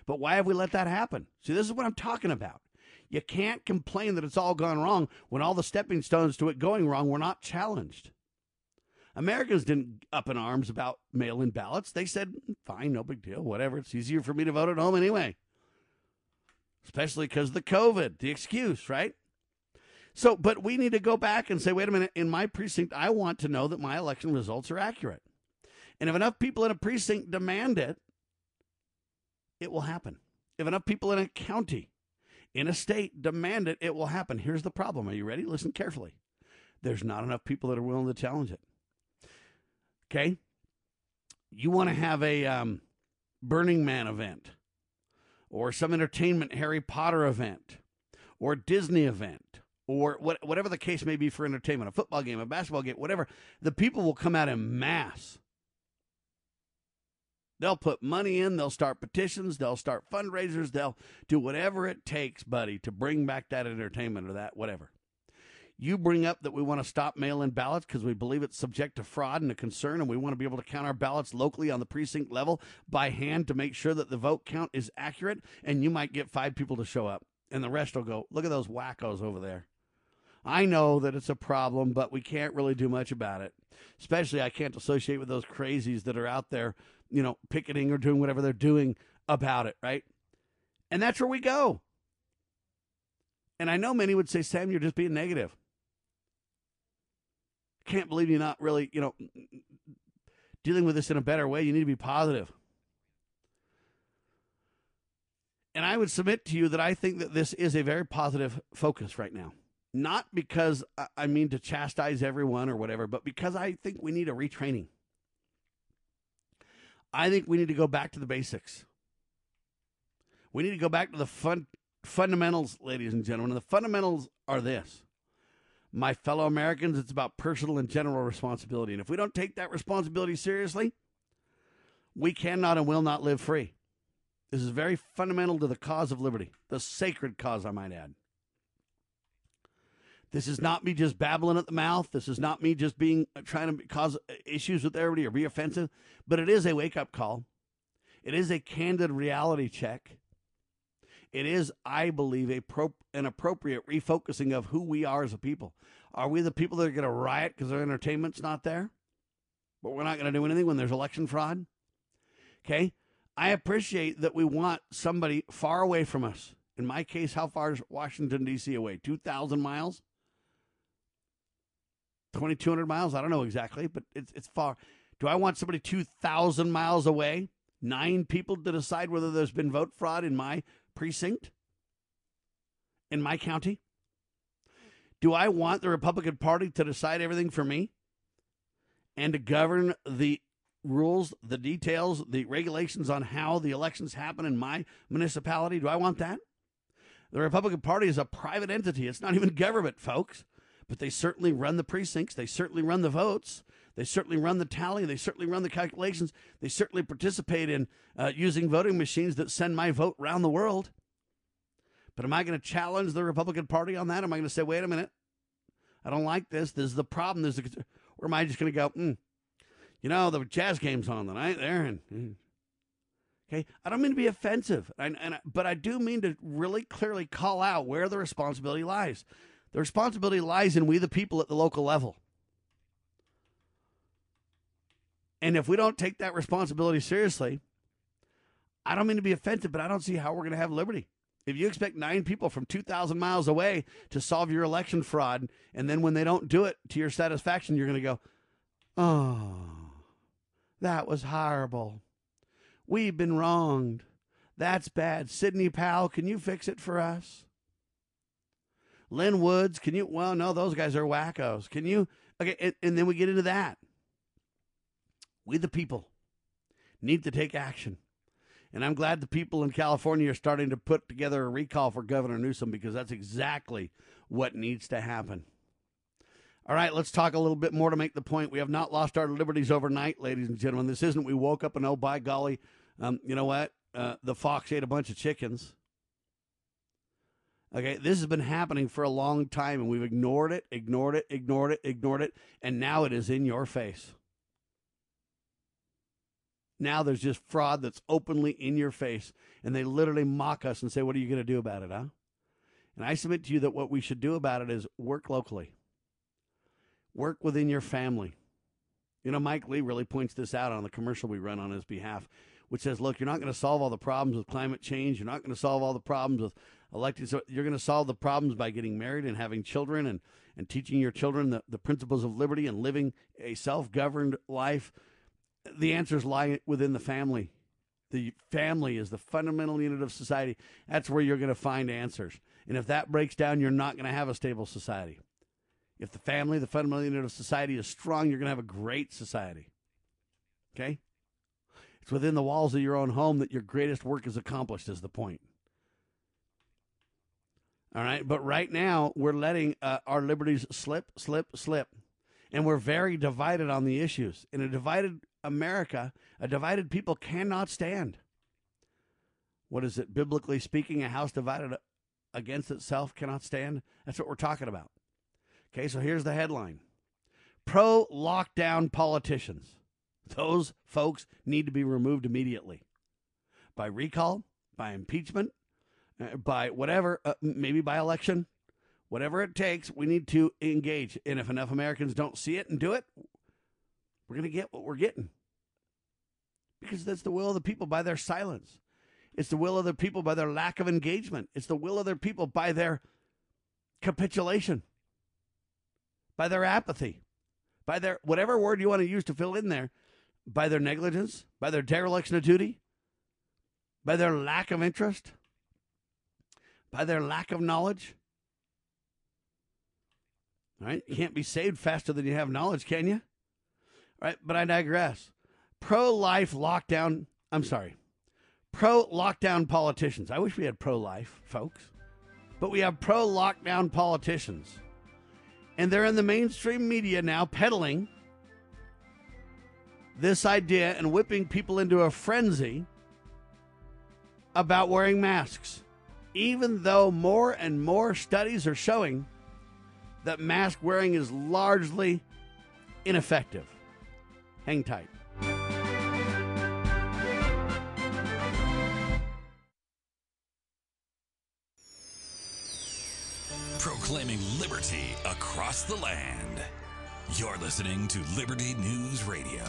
But why have we let that happen? See, this is what I'm talking about. You can't complain that it's all gone wrong when all the stepping stones to it going wrong were not challenged. Americans didn't up in arms about mail in ballots. They said, fine, no big deal, whatever. It's easier for me to vote at home anyway. Especially because of the COVID, the excuse, right? So, but we need to go back and say, wait a minute, in my precinct, I want to know that my election results are accurate. And if enough people in a precinct demand it, it will happen. If enough people in a county, in a state demand it, it will happen. Here's the problem. Are you ready? Listen carefully. There's not enough people that are willing to challenge it. Okay? You want to have a um, Burning Man event or some entertainment Harry Potter event or Disney event or what, whatever the case may be for entertainment, a football game, a basketball game, whatever. The people will come out in mass. They'll put money in, they'll start petitions, they'll start fundraisers, they'll do whatever it takes, buddy, to bring back that entertainment or that whatever. You bring up that we want to stop mail in ballots because we believe it's subject to fraud and a concern, and we want to be able to count our ballots locally on the precinct level by hand to make sure that the vote count is accurate. And you might get five people to show up, and the rest will go, Look at those wackos over there. I know that it's a problem, but we can't really do much about it. Especially, I can't associate with those crazies that are out there, you know, picketing or doing whatever they're doing about it, right? And that's where we go. And I know many would say, Sam, you're just being negative can't believe you're not really, you know, dealing with this in a better way. You need to be positive. And I would submit to you that I think that this is a very positive focus right now. Not because I mean to chastise everyone or whatever, but because I think we need a retraining. I think we need to go back to the basics. We need to go back to the fun, fundamentals, ladies and gentlemen. And the fundamentals are this my fellow Americans, it's about personal and general responsibility. And if we don't take that responsibility seriously, we cannot and will not live free. This is very fundamental to the cause of liberty, the sacred cause, I might add. This is not me just babbling at the mouth. This is not me just being trying to cause issues with everybody or be offensive, but it is a wake up call. It is a candid reality check. It is, I believe, a pro- an appropriate refocusing of who we are as a people. Are we the people that are going to riot because our entertainment's not there? But we're not going to do anything when there's election fraud? Okay? I appreciate that we want somebody far away from us In my case, how far is Washington, D.C. away? 2,000 miles? 2,200 miles? I don't know exactly, but it's, it's far. Do I want somebody 2,000 miles away, nine people to decide whether there's been vote fraud in my precinct? In my county? Do I want the Republican Party to decide everything for me and to govern the rules, the details, the regulations on how the elections happen in my municipality? Do I want that? The Republican Party is a private entity. It's not even government, folks. But they certainly run the precincts. They certainly run the votes. They certainly run the tally. They certainly run the calculations. They certainly participate in uh, using voting machines that send my vote around the world. But am I going to challenge the Republican Party on that? Am I going to say, wait a minute, I don't like this. This is the problem. There's a, or am I just going to go, mm, you know, the jazz game's on tonight there, and mm. okay, I don't mean to be offensive, and, and but I do mean to really clearly call out where the responsibility lies. The responsibility lies in we the people at the local level. And if we don't take that responsibility seriously, I don't mean to be offensive, but I don't see how we're going to have liberty. If you expect nine people from 2,000 miles away to solve your election fraud, and then when they don't do it to your satisfaction, you're going to go, oh, that was horrible. We've been wronged. That's bad. Sidney Powell, can you fix it for us? Lin Woods, can you? Well, no, those guys are wackos. Can you? Okay, and, and then we get into that. We, the people, need to take action. And I'm glad the people in California are starting to put together a recall for Governor Newsom because that's exactly what needs to happen. All right, let's talk a little bit more to make the point. We have not lost our liberties overnight, ladies and gentlemen. This isn't we woke up and oh, by golly, um, you know what? Uh, the fox ate a bunch of chickens. Okay, this has been happening for a long time, and we've ignored it, ignored it, ignored it, ignored it, and now it is in your face. Now there's just fraud that's openly in your face, and they literally mock us and say, What are you going to do about it, huh? And I submit to you that what we should do about it is work locally, work within your family. You know, Mike Lee really points this out on the commercial we run on his behalf, which says, Look, you're not going to solve all the problems with climate change. You're not going to solve all the problems with elected. So you're going to solve the problems by getting married and having children and, and teaching your children the, the principles of liberty and living a self governed life the answers lie within the family. The family is the fundamental unit of society. That's where you're going to find answers. And if that breaks down, you're not going to have a stable society. If the family, the fundamental unit of society, is strong, you're going to have a great society. Okay? It's within the walls of your own home that your greatest work is accomplished, is the point. All right? But right now, we're letting uh, our liberties slip, slip, slip. And we're very divided on the issues. In a divided America, a divided people cannot stand. What is it? Biblically speaking, a house divided against itself cannot stand. That's what we're talking about. Okay, so here's the headline Pro lockdown politicians. Those folks need to be removed immediately by recall, by impeachment, uh, by whatever, uh, maybe by election, whatever it takes. We need to engage. And if enough Americans don't see it and do it, we're going to get what we're getting. Because that's the will of the people by their silence. It's the will of the people by their lack of engagement. It's the will of their people by their capitulation, by their apathy, by their whatever word you want to use to fill in there, by their negligence, by their dereliction of duty, by their lack of interest, by their lack of knowledge. All right? You can't be saved faster than you have knowledge, can you? Right, but I digress. Pro life lockdown, I'm sorry, pro lockdown politicians. I wish we had pro life, folks, but we have pro lockdown politicians. And they're in the mainstream media now peddling this idea and whipping people into a frenzy about wearing masks, even though more and more studies are showing that mask wearing is largely ineffective. Hang tight. Proclaiming liberty across the land. You're listening to Liberty News Radio.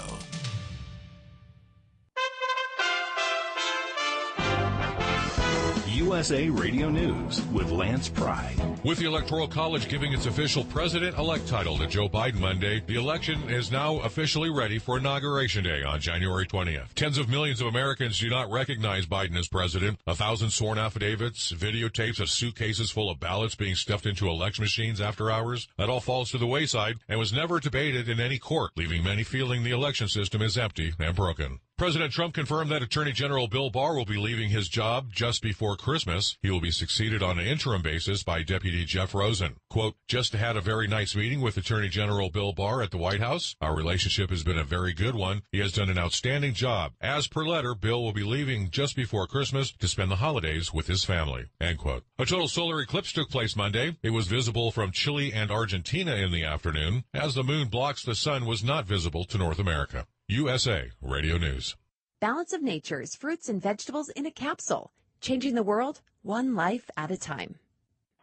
USA Radio News with Lance Pride. With the Electoral College giving its official president elect title to Joe Biden Monday, the election is now officially ready for Inauguration Day on January 20th. Tens of millions of Americans do not recognize Biden as president. A thousand sworn affidavits, videotapes of suitcases full of ballots being stuffed into election machines after hours. That all falls to the wayside and was never debated in any court, leaving many feeling the election system is empty and broken. President Trump confirmed that Attorney General Bill Barr will be leaving his job just before Christmas. He will be succeeded on an interim basis by Deputy Jeff Rosen. Quote, just had a very nice meeting with Attorney General Bill Barr at the White House. Our relationship has been a very good one. He has done an outstanding job. As per letter, Bill will be leaving just before Christmas to spend the holidays with his family. End quote. A total solar eclipse took place Monday. It was visible from Chile and Argentina in the afternoon. As the moon blocks the sun was not visible to North America. USA Radio News. Balance of Nature's fruits and vegetables in a capsule, changing the world one life at a time.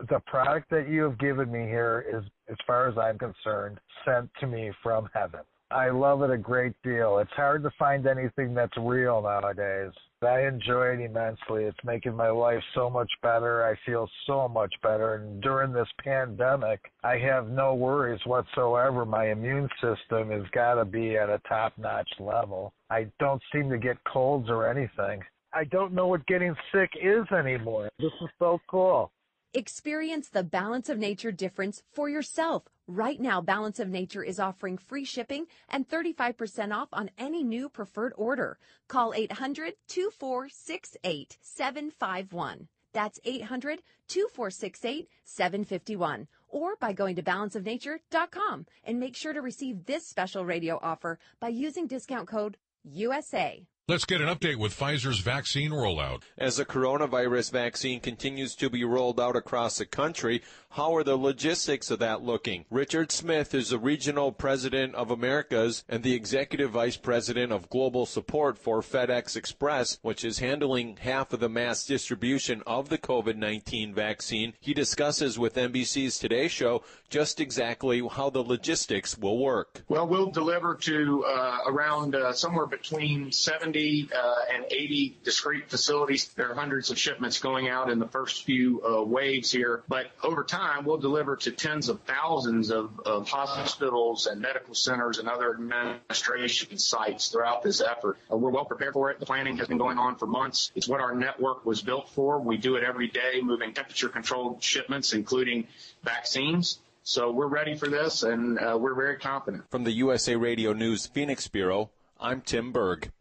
The product that you have given me here is, as far as I'm concerned, sent to me from heaven. I love it a great deal. It's hard to find anything that's real nowadays. I enjoy it immensely. It's making my life so much better. I feel so much better. And during this pandemic, I have no worries whatsoever. My immune system has got to be at a top notch level. I don't seem to get colds or anything. I don't know what getting sick is anymore. This is so cool. Experience the Balance of Nature difference for yourself. Right now, Balance of Nature is offering free shipping and 35% off on any new preferred order. Call 800 2468 751. That's 800 2468 751. Or by going to balanceofnature.com and make sure to receive this special radio offer by using discount code USA. Let's get an update with Pfizer's vaccine rollout. As the coronavirus vaccine continues to be rolled out across the country, how are the logistics of that looking? Richard Smith is the regional president of Americas and the executive vice president of global support for FedEx Express, which is handling half of the mass distribution of the COVID-19 vaccine. He discusses with NBC's Today Show just exactly how the logistics will work. Well, we'll deliver to uh, around uh, somewhere between 70 uh, and 80 discrete facilities. There are hundreds of shipments going out in the first few uh, waves here, but over time, we'll deliver to tens of thousands of, of hospitals and medical centers and other administration sites throughout this effort. Uh, we're well prepared for it. The planning has been going on for months. It's what our network was built for. We do it every day, moving temperature controlled shipments, including vaccines. So we're ready for this and uh, we're very confident. From the USA Radio News Phoenix Bureau, I'm Tim Berg.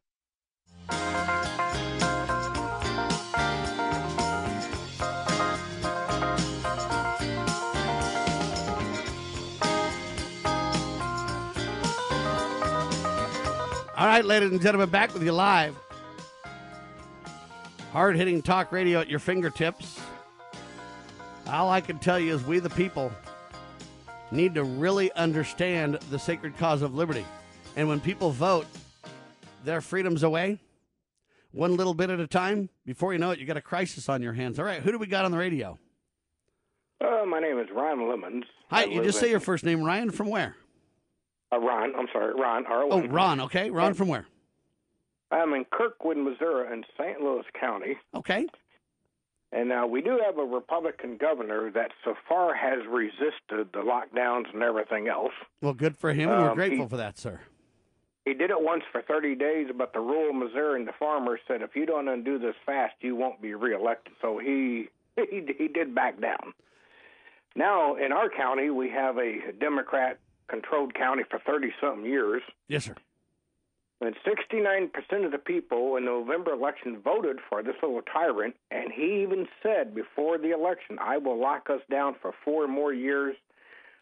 All right, ladies and gentlemen, back with you live. Hard hitting talk radio at your fingertips. All I can tell you is we, the people, need to really understand the sacred cause of liberty. And when people vote their freedoms away, one little bit at a time, before you know it, you got a crisis on your hands. All right, who do we got on the radio? Uh, my name is Ryan Lemons. Hi, I you just say your first name, Ryan, from where? Uh, Ron, I'm sorry, Ron Oh, Ron, okay. Ron from where? I'm in Kirkwood, Missouri, in St. Louis County. Okay. And now we do have a Republican governor that so far has resisted the lockdowns and everything else. Well, good for him, we're Um, grateful he- for that, sir. He did it once for 30 days, but the rural Missouri and the farmers said if you don't undo this fast, you won't be reelected. So he he, he did back down. Now in our county, we have a Democrat-controlled county for 30 something years. Yes, sir. And 69% of the people in the November election voted for this little tyrant, and he even said before the election, "I will lock us down for four more years.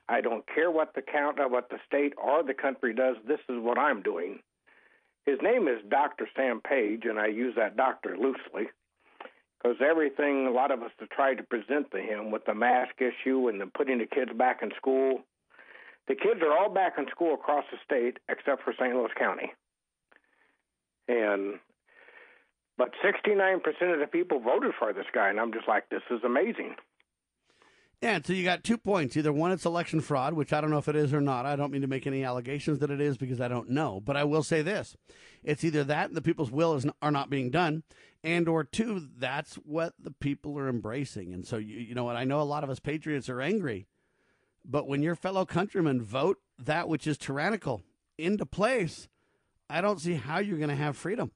I don't care what the count, what the state or the country does. This is what I'm doing." His name is Dr. Sam Page, and I use that doctor loosely because everything a lot of us have tried to present to him with the mask issue and the putting the kids back in school. The kids are all back in school across the state except for St. Louis County. And but 69% of the people voted for this guy, and I'm just like, this is amazing. Yeah, and so you got two points. Either one, it's election fraud, which I don't know if it is or not. I don't mean to make any allegations that it is because I don't know. But I will say this: it's either that the people's will is are not being done, and or two, that's what the people are embracing. And so you, you know what? I know a lot of us patriots are angry, but when your fellow countrymen vote that which is tyrannical into place, I don't see how you're going to have freedom.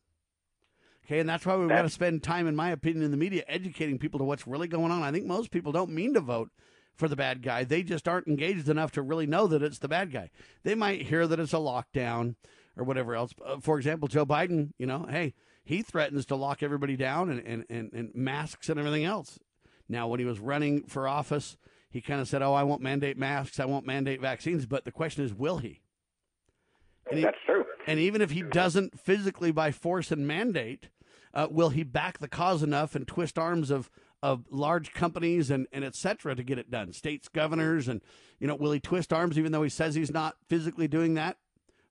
Okay, and that's why we've got to spend time, in my opinion, in the media educating people to what's really going on. I think most people don't mean to vote for the bad guy. They just aren't engaged enough to really know that it's the bad guy. They might hear that it's a lockdown or whatever else. Uh, for example, Joe Biden, you know, hey, he threatens to lock everybody down and, and, and, and masks and everything else. Now, when he was running for office, he kind of said, oh, I won't mandate masks, I won't mandate vaccines. But the question is, will he? And he, That's true. And even if he doesn't physically by force and mandate, uh, will he back the cause enough and twist arms of of large companies and, and et cetera to get it done? States, governors, and you know, will he twist arms even though he says he's not physically doing that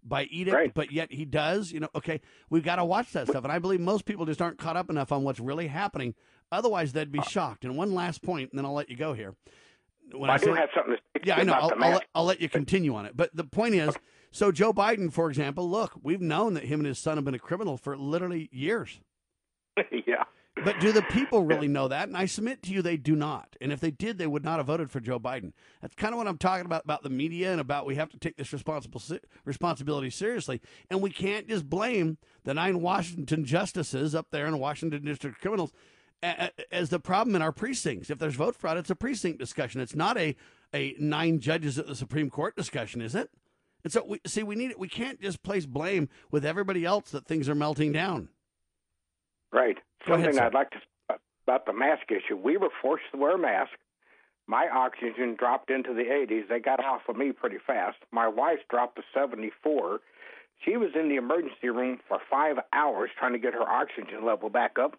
by edict, right. but yet he does? You know, okay, we've got to watch that stuff, and I believe most people just aren't caught up enough on what's really happening. Otherwise, they'd be Uh. shocked. And one last point, and then I'll let you go here. When I, do say- have something to say yeah, I know. I'll, I'll, let- I'll let you continue on it. But the point is, so Joe Biden, for example, look, we've known that him and his son have been a criminal for literally years. yeah. But do the people really know that? And I submit to you, they do not. And if they did, they would not have voted for Joe Biden. That's kind of what I'm talking about about the media and about we have to take this responsible responsibility seriously. And we can't just blame the nine Washington justices up there in Washington District criminals as the problem in our precincts. If there's vote fraud, it's a precinct discussion. It's not a a nine judges at the Supreme Court discussion, is it? And so we see we need it. We can't just place blame with everybody else that things are melting down. Right. Go Something sir. I'd like to uh, about the mask issue. We were forced to wear a mask. My oxygen dropped into the 80s. They got off of me pretty fast. My wife's dropped to 74. She was in the emergency room for five hours trying to get her oxygen level back up.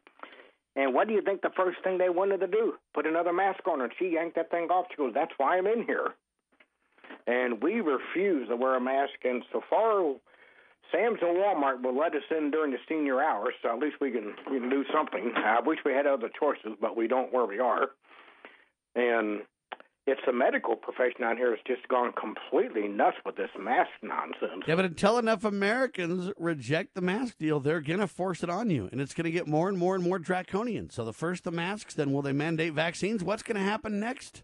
And what do you think the first thing they wanted to do? Put another mask on her. She yanked that thing off. She goes, That's why I'm in here. And we refuse to wear a mask. And so far, Sam's and Walmart will let us in during the senior hours, so at least we can we can do something. I wish we had other choices, but we don't where we are. And it's the medical profession out here has just gone completely nuts with this mask nonsense. Yeah, but until enough Americans reject the mask deal, they're going to force it on you, and it's going to get more and more and more draconian. So the first the masks, then will they mandate vaccines? What's going to happen next,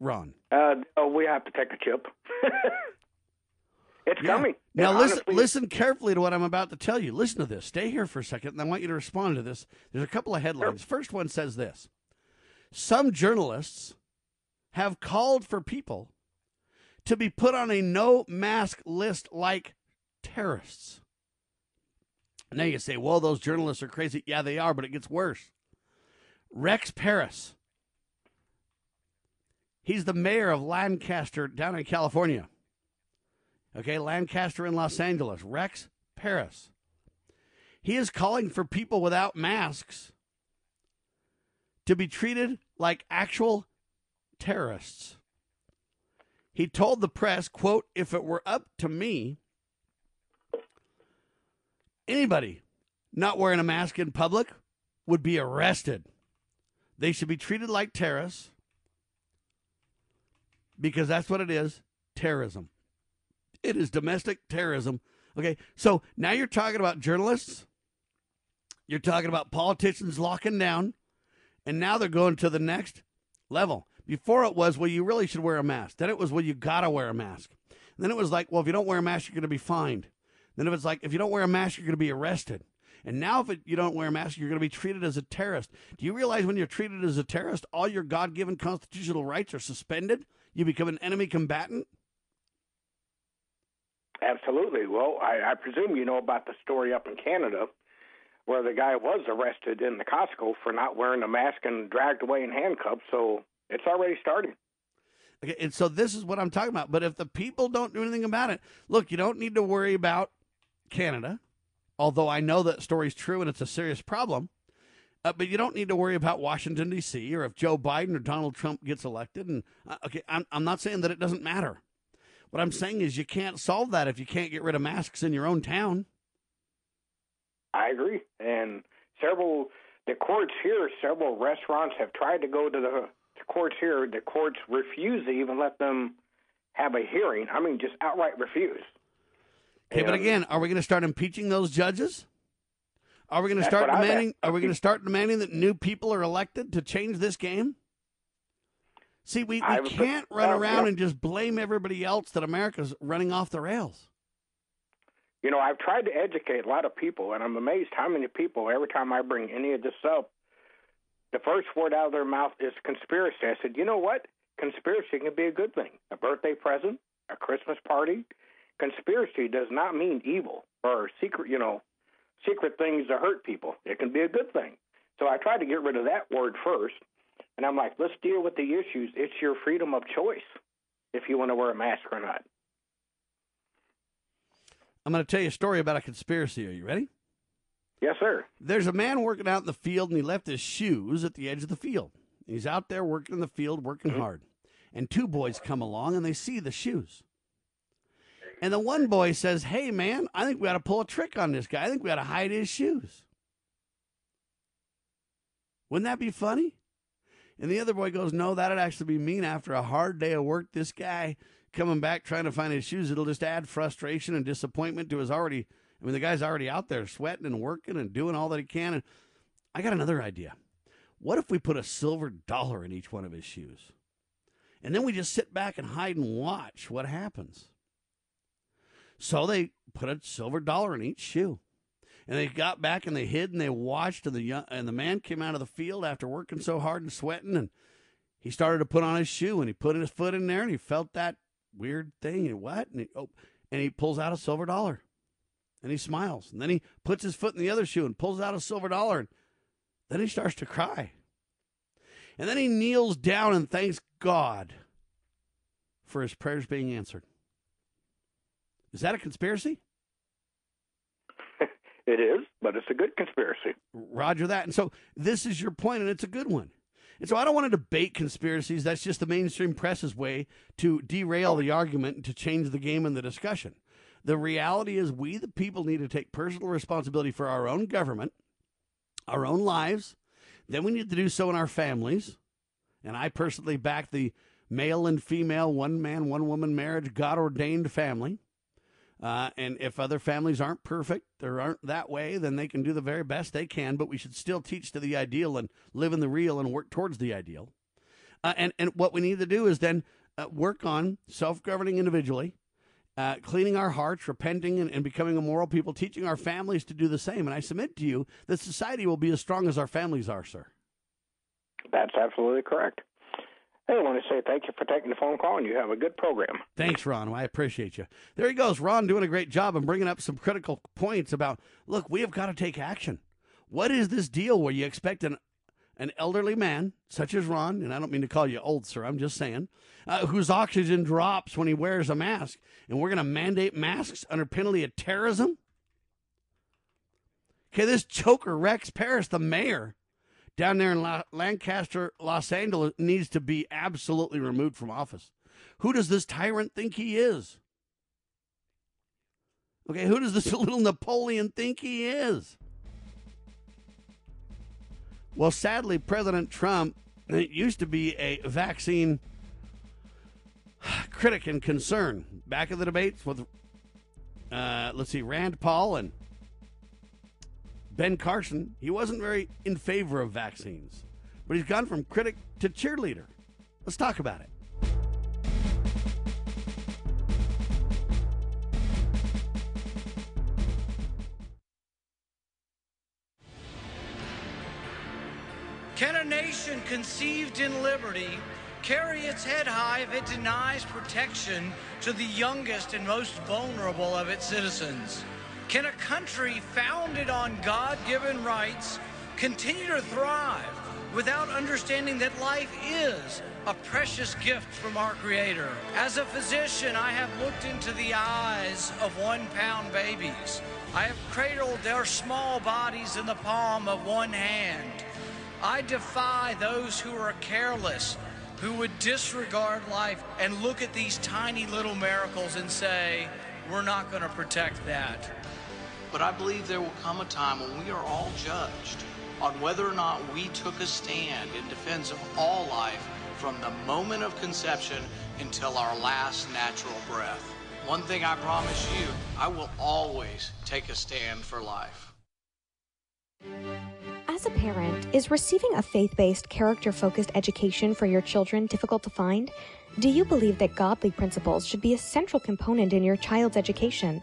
Ron? Uh, oh, we have to take a chip. it's coming. Now And listen, honestly, listen carefully to what I'm about to tell you. Listen to this. Stay here for a second, and I want you to respond to this. There's a couple of headlines. First one says this: Some journalists have called for people to be put on a no mask list like terrorists. Now you say, well, those journalists are crazy. Yeah, they are, but it gets worse. Rex Parris. He's the mayor of Lancaster down in California. Okay, Lancaster in Los Angeles. Rex Parris. He is calling for people without masks to be treated like actual terrorists. He told the press, quote, if it were up to me, anybody not wearing a mask in public would be arrested. They should be treated like terrorists because that's what it is terrorism. It is domestic terrorism. Okay, so now you're talking about journalists, you're talking about politicians locking down, and now they're going to the next level. Before it was, well, you really should wear a mask. Then it was, well, you got to wear a mask. And then it was like, well, if you don't wear a mask, you're to be fined. Then it was like, if you don't wear a mask, you're to be arrested. And now, if it, you don't wear a mask, you're going to be treated as a terrorist. Do you realize when you're treated as a terrorist, all your God given constitutional rights are suspended? You become an enemy combatant? Absolutely. Well, I, I presume you know about the story up in Canada where the guy was arrested in the Costco for not wearing a mask and dragged away in handcuffs. So it's already starting. Okay, and so this is what I'm talking about. But if the people don't do anything about it, look, you don't need to worry about Canada, although I know that story's true and it's a serious problem. Uh, but you don't need to worry about Washington D.C. or if Joe Biden or Donald Trump gets elected. And uh, okay, I'm I'm not saying that it doesn't matter. What I'm saying is you can't solve that if you can't get rid of masks in your own town. I agree. And several, the courts here, several restaurants have tried to go to the courts here, the courts refuse to even let them have a hearing. I mean, just outright refuse. Okay, but again, are we going to start impeaching those judges? Are we going to start demanding? Are we going to start demanding that new people are elected to change this game? See, we, we can't run around and just blame everybody else that America's running off the rails. You know, I've tried to educate a lot of people, and I'm amazed how many people, every time I bring any of this up, the first word out of their mouth is conspiracy. I said, you know what? Conspiracy can be a good thing. A birthday present, a Christmas party. Conspiracy does not mean evil or secret, you know, secret things to hurt people. It can be a good thing. So I tried to get rid of that word first. And I'm like, let's deal with the issues. It's your freedom of choice if you want to wear a mask or not. I'm going to tell you a story about a conspiracy. Are you ready? Yes, sir. There's a man working out in the field, and he left his shoes at the edge of the field. He's out there working in the field, working mm-hmm. hard. And two boys come along, and they see the shoes. And the one boy says, Hey, man, I think we ought to pull a trick on this guy. I think we ought to hide his shoes. Wouldn't that be funny? And the other boy goes, No, that'd actually be mean after a hard day of work. This guy coming back trying to find his shoes, it'll just add frustration and disappointment to his already. I mean, the guy's already out there sweating and working and doing all that he can. And I got another idea. What if we put a silver dollar in each one of his shoes? And then we just sit back and hide and watch what happens. So they put a silver dollar in each shoe. And they got back and they hid and they watched and the young, and the man came out of the field after working so hard and sweating and he started to put on his shoe and he put his foot in there and he felt that weird thing and what and he, oh, and he pulls out a silver dollar and he smiles and then he puts his foot in the other shoe and pulls out a silver dollar and then he starts to cry and then he kneels down and thanks God for his prayers being answered. Is that a conspiracy? It is, but it's a good conspiracy. Roger that. And so this is your point, and it's a good one. And so I don't want to debate conspiracies. That's just the mainstream press's way to derail the argument and to change the game and the discussion. The reality is, we, the people, need to take personal responsibility for our own government, our own lives. Then we need to do so in our families. And I personally back the male and female, one man, one woman marriage, God ordained family. Uh, and if other families aren't perfect or aren't that way, then they can do the very best they can. But we should still teach to the ideal and live in the real and work towards the ideal. Uh, and and what we need to do is then uh, work on self governing individually, uh, cleaning our hearts, repenting, and, and becoming a moral people, teaching our families to do the same. And I submit to you that society will be as strong as our families are, sir. That's absolutely correct. Hey, I want to say thank you for taking the phone call, and you have a good program. Thanks, Ron. I appreciate you. There he goes. Ron doing a great job and bringing up some critical points about look, we have got to take action. What is this deal where you expect an an elderly man such as Ron, and I don't mean to call you old, sir, I'm just saying, uh, whose oxygen drops when he wears a mask, and we're going to mandate masks under penalty of terrorism? Okay, this choker Rex Parris, the mayor down there in La- Lancaster, Los Angeles, needs to be absolutely removed from office. Who does this tyrant think he is? Okay, who does this little Napoleon think he is? Well, sadly, President Trump it used to be a vaccine critic and concern. Back in the debates with, uh, let's see, Rand Paul and Ben Carson, he wasn't very in favor of vaccines, but he's gone from critic to cheerleader. Let's talk about it. Can a nation conceived in liberty carry its head high if it denies protection to the youngest and most vulnerable of its citizens? Can a country founded on God given rights continue to thrive without understanding that life is a precious gift from our Creator? As a physician, I have looked into the eyes of one pound babies. I have cradled their small bodies in the palm of one hand. I defy those who are careless, who would disregard life and look at these tiny little miracles and say, we're not going to protect that. But I believe there will come a time when we are all judged on whether or not we took a stand in defense of all life from the moment of conception until our last natural breath. One thing I promise you, I will always take a stand for life. As a parent, is receiving a faith based, character focused education for your children difficult to find? Do you believe that godly principles should be a central component in your child's education?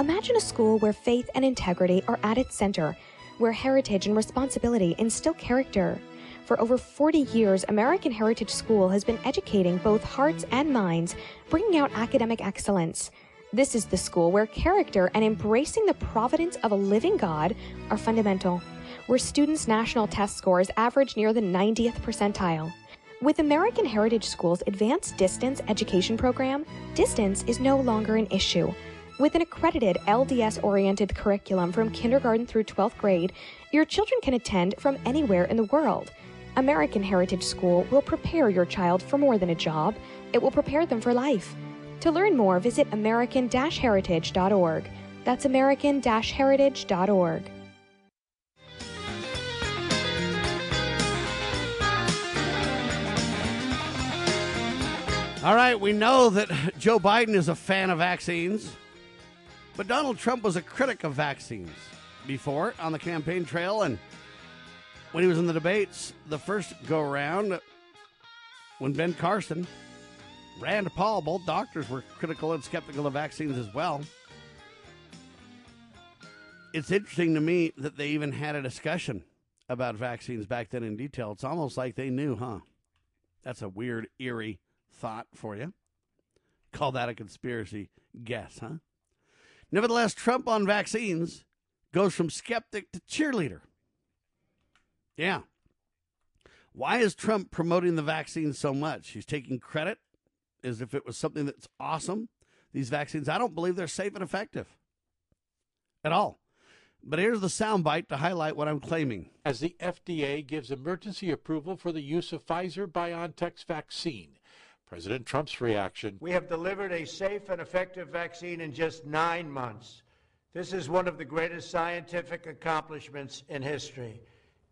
Imagine a school where faith and integrity are at its center, where heritage and responsibility instill character. For over 40 years, American Heritage School has been educating both hearts and minds, bringing out academic excellence. This is the school where character and embracing the providence of a living God are fundamental, where students' national test scores average near the 90th percentile. With American Heritage School's advanced distance education program, distance is no longer an issue. With an accredited LDS oriented curriculum from kindergarten through 12th grade, your children can attend from anywhere in the world. American Heritage School will prepare your child for more than a job, it will prepare them for life. To learn more, visit American Heritage.org. That's American Heritage.org. All right, we know that Joe Biden is a fan of vaccines, but Donald Trump was a critic of vaccines before on the campaign trail. And when he was in the debates, the first go around, when Ben Carson, Rand Paul, both doctors were critical and skeptical of vaccines as well. It's interesting to me that they even had a discussion about vaccines back then in detail. It's almost like they knew, huh? That's a weird, eerie thought for you. Call that a conspiracy guess, huh? Nevertheless, Trump on vaccines goes from skeptic to cheerleader. Yeah. Why is Trump promoting the vaccine so much? He's taking credit as if it was something that's awesome. These vaccines, I don't believe they're safe and effective at all. But here's the soundbite to highlight what I'm claiming. As the FDA gives emergency approval for the use of Pfizer BioNTech's vaccine, President Trump's reaction. We have delivered a safe and effective vaccine in just nine months. This is one of the greatest scientific accomplishments in history.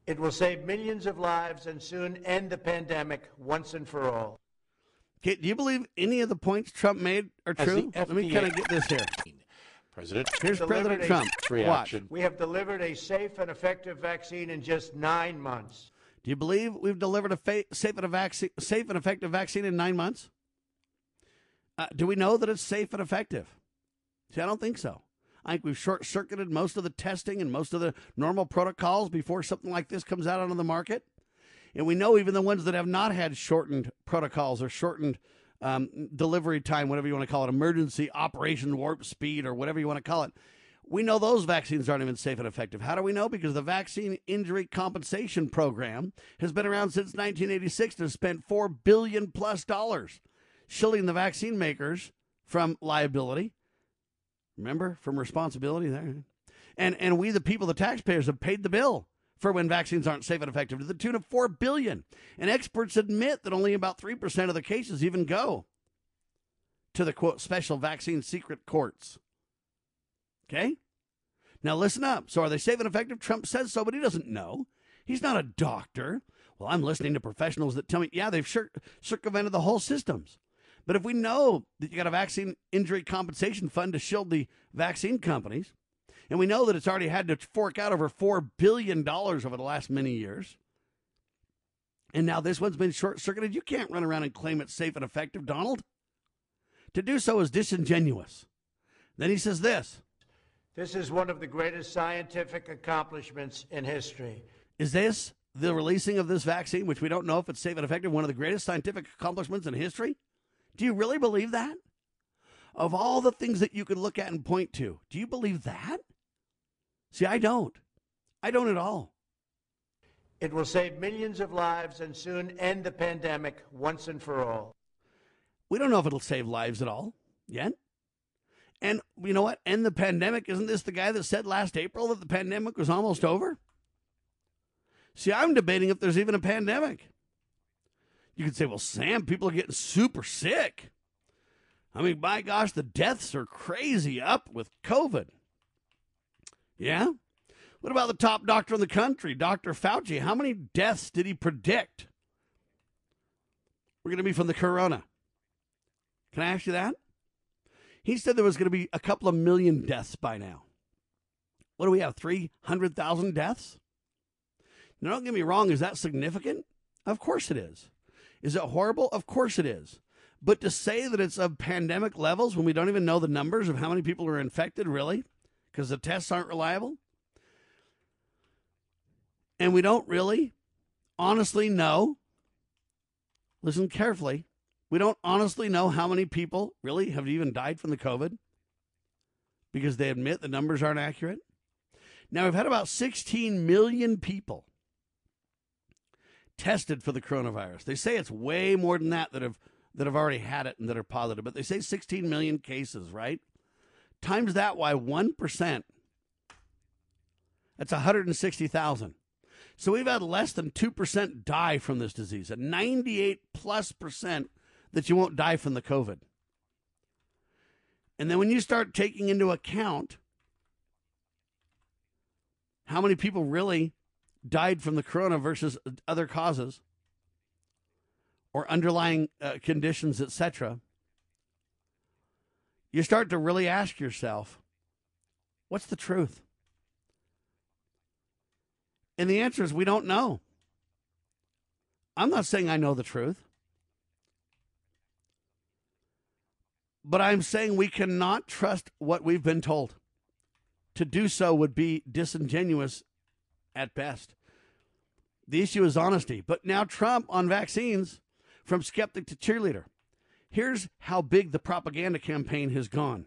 It will save millions of lives and soon end the pandemic once and for all. Okay, do you believe any of the points Trump made are true? Let me kind of get this here. President Here's President Trump's reaction. Watch. We have delivered a safe and effective vaccine in just nine months. Do you believe we've delivered a fa- safe, and a vaccine, safe and effective vaccine in nine months? Uh, do we know that it's safe and effective? See, I don't think so. I think we've short circuited most of the testing and most of the normal protocols before something like this comes out onto the market. And we know even the ones that have not had shortened protocols or shortened um, delivery time, whatever you want to call it, emergency operation warp speed or whatever you want to call it, we know those vaccines aren't even safe and effective. How do we know? Because the Vaccine Injury Compensation Program has been around since 1986 and has spent four billion plus dollars shielding the vaccine makers from liability. Remember, from responsibility there. And and we, the people, the taxpayers, have paid the bill for when vaccines aren't safe and effective to the tune of four billion. And experts admit that only about three percent of the cases even go to the quote special vaccine secret courts. Okay? Now listen up. So are they safe and effective? Trump says so, but he doesn't know. He's not a doctor. Well, I'm listening to professionals that tell me, yeah, they've cir- circumvented the whole systems. But if we know that you got a vaccine injury compensation fund to shield the vaccine companies, and we know that it's already had to fork out over $4 billion over the last many years, and now this one's been short circuited, you can't run around and claim it's safe and effective, Donald. To do so is disingenuous. Then he says this this is one of the greatest scientific accomplishments in history. Is this the releasing of this vaccine, which we don't know if it's safe and effective, one of the greatest scientific accomplishments in history? Do you really believe that? Of all the things that you could look at and point to, do you believe that? See, I don't. I don't at all. It will save millions of lives and soon end the pandemic once and for all. We don't know if it'll save lives at all yet. And you know what? End the pandemic. Isn't this the guy that said last April that the pandemic was almost over? See, I'm debating if there's even a pandemic. You could say, well, Sam, people are getting super sick. I mean, by gosh, the deaths are crazy up with COVID. Yeah? What about the top doctor in the country, Dr. Fauci? How many deaths did he predict? were going to be from the corona? Can I ask you that? He said there was going to be a couple of million deaths by now. What do we have? 300,000 deaths? Now, don't get me wrong. Is that significant? Of course it is. Is it horrible? Of course it is. But to say that it's of pandemic levels when we don't even know the numbers of how many people are infected, really, because the tests aren't reliable, and we don't really honestly know, listen carefully, we don't honestly know how many people really have even died from the COVID because they admit the numbers aren't accurate. Now, we've had about 16 million people tested for the coronavirus. They say it's way more than that that have that have already had it and that are positive, but they say 16 million cases, right? Times that by 1%. That's 160,000. So we've had less than 2% die from this disease, a 98 plus percent that you won't die from the COVID. And then when you start taking into account how many people really died from the corona versus other causes or underlying uh, conditions, etc., you start to really ask yourself, what's the truth? And the answer is we don't know. I'm not saying I know the truth. But I'm saying we cannot trust what we've been told. To do so would be disingenuous at best. The issue is honesty. But now, Trump on vaccines, from skeptic to cheerleader. Here's how big the propaganda campaign has gone.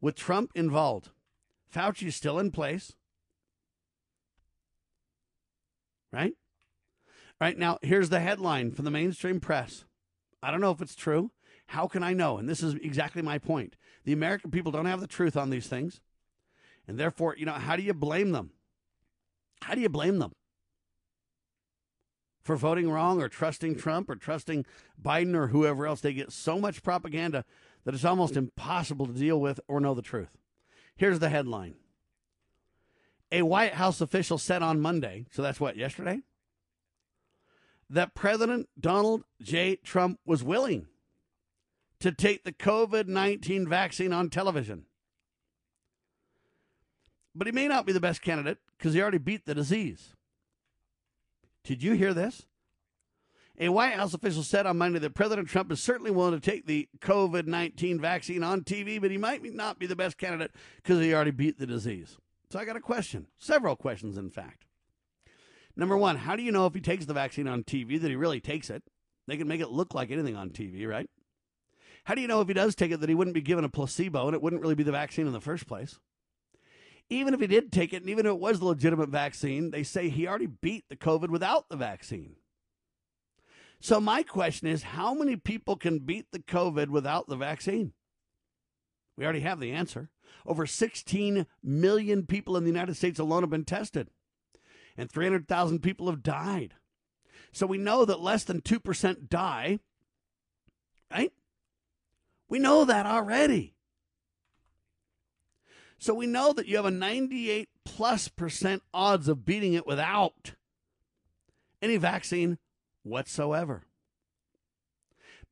With Trump involved, Fauci's still in place. Right? Right now, here's the headline from the mainstream press. I don't know if it's true. How can I know? And this is exactly my point. The American people don't have the truth on these things. And therefore, you know, how do you blame them? How do you blame them? For voting wrong or trusting Trump or trusting Biden or whoever else. They get so much propaganda that it's almost impossible to deal with or know the truth. Here's the headline A White House official said on Monday, so that's what, yesterday? That President Donald J. Trump was willing to take the COVID 19 vaccine on television. But he may not be the best candidate because he already beat the disease. Did you hear this? A White House official said on Monday that President Trump is certainly willing to take the COVID 19 vaccine on TV, but he might not be the best candidate because he already beat the disease. So I got a question, several questions, in fact. Number one, how do you know if he takes the vaccine on TV that he really takes it? They can make it look like anything on TV, right? How do you know if he does take it that he wouldn't be given a placebo and it wouldn't really be the vaccine in the first place? Even if he did take it, and even if it was the legitimate vaccine, they say he already beat the COVID without the vaccine. So, my question is how many people can beat the COVID without the vaccine? We already have the answer. Over 16 million people in the United States alone have been tested, and 300,000 people have died. So, we know that less than 2% die, right? We know that already. So we know that you have a 98 plus percent odds of beating it without any vaccine whatsoever.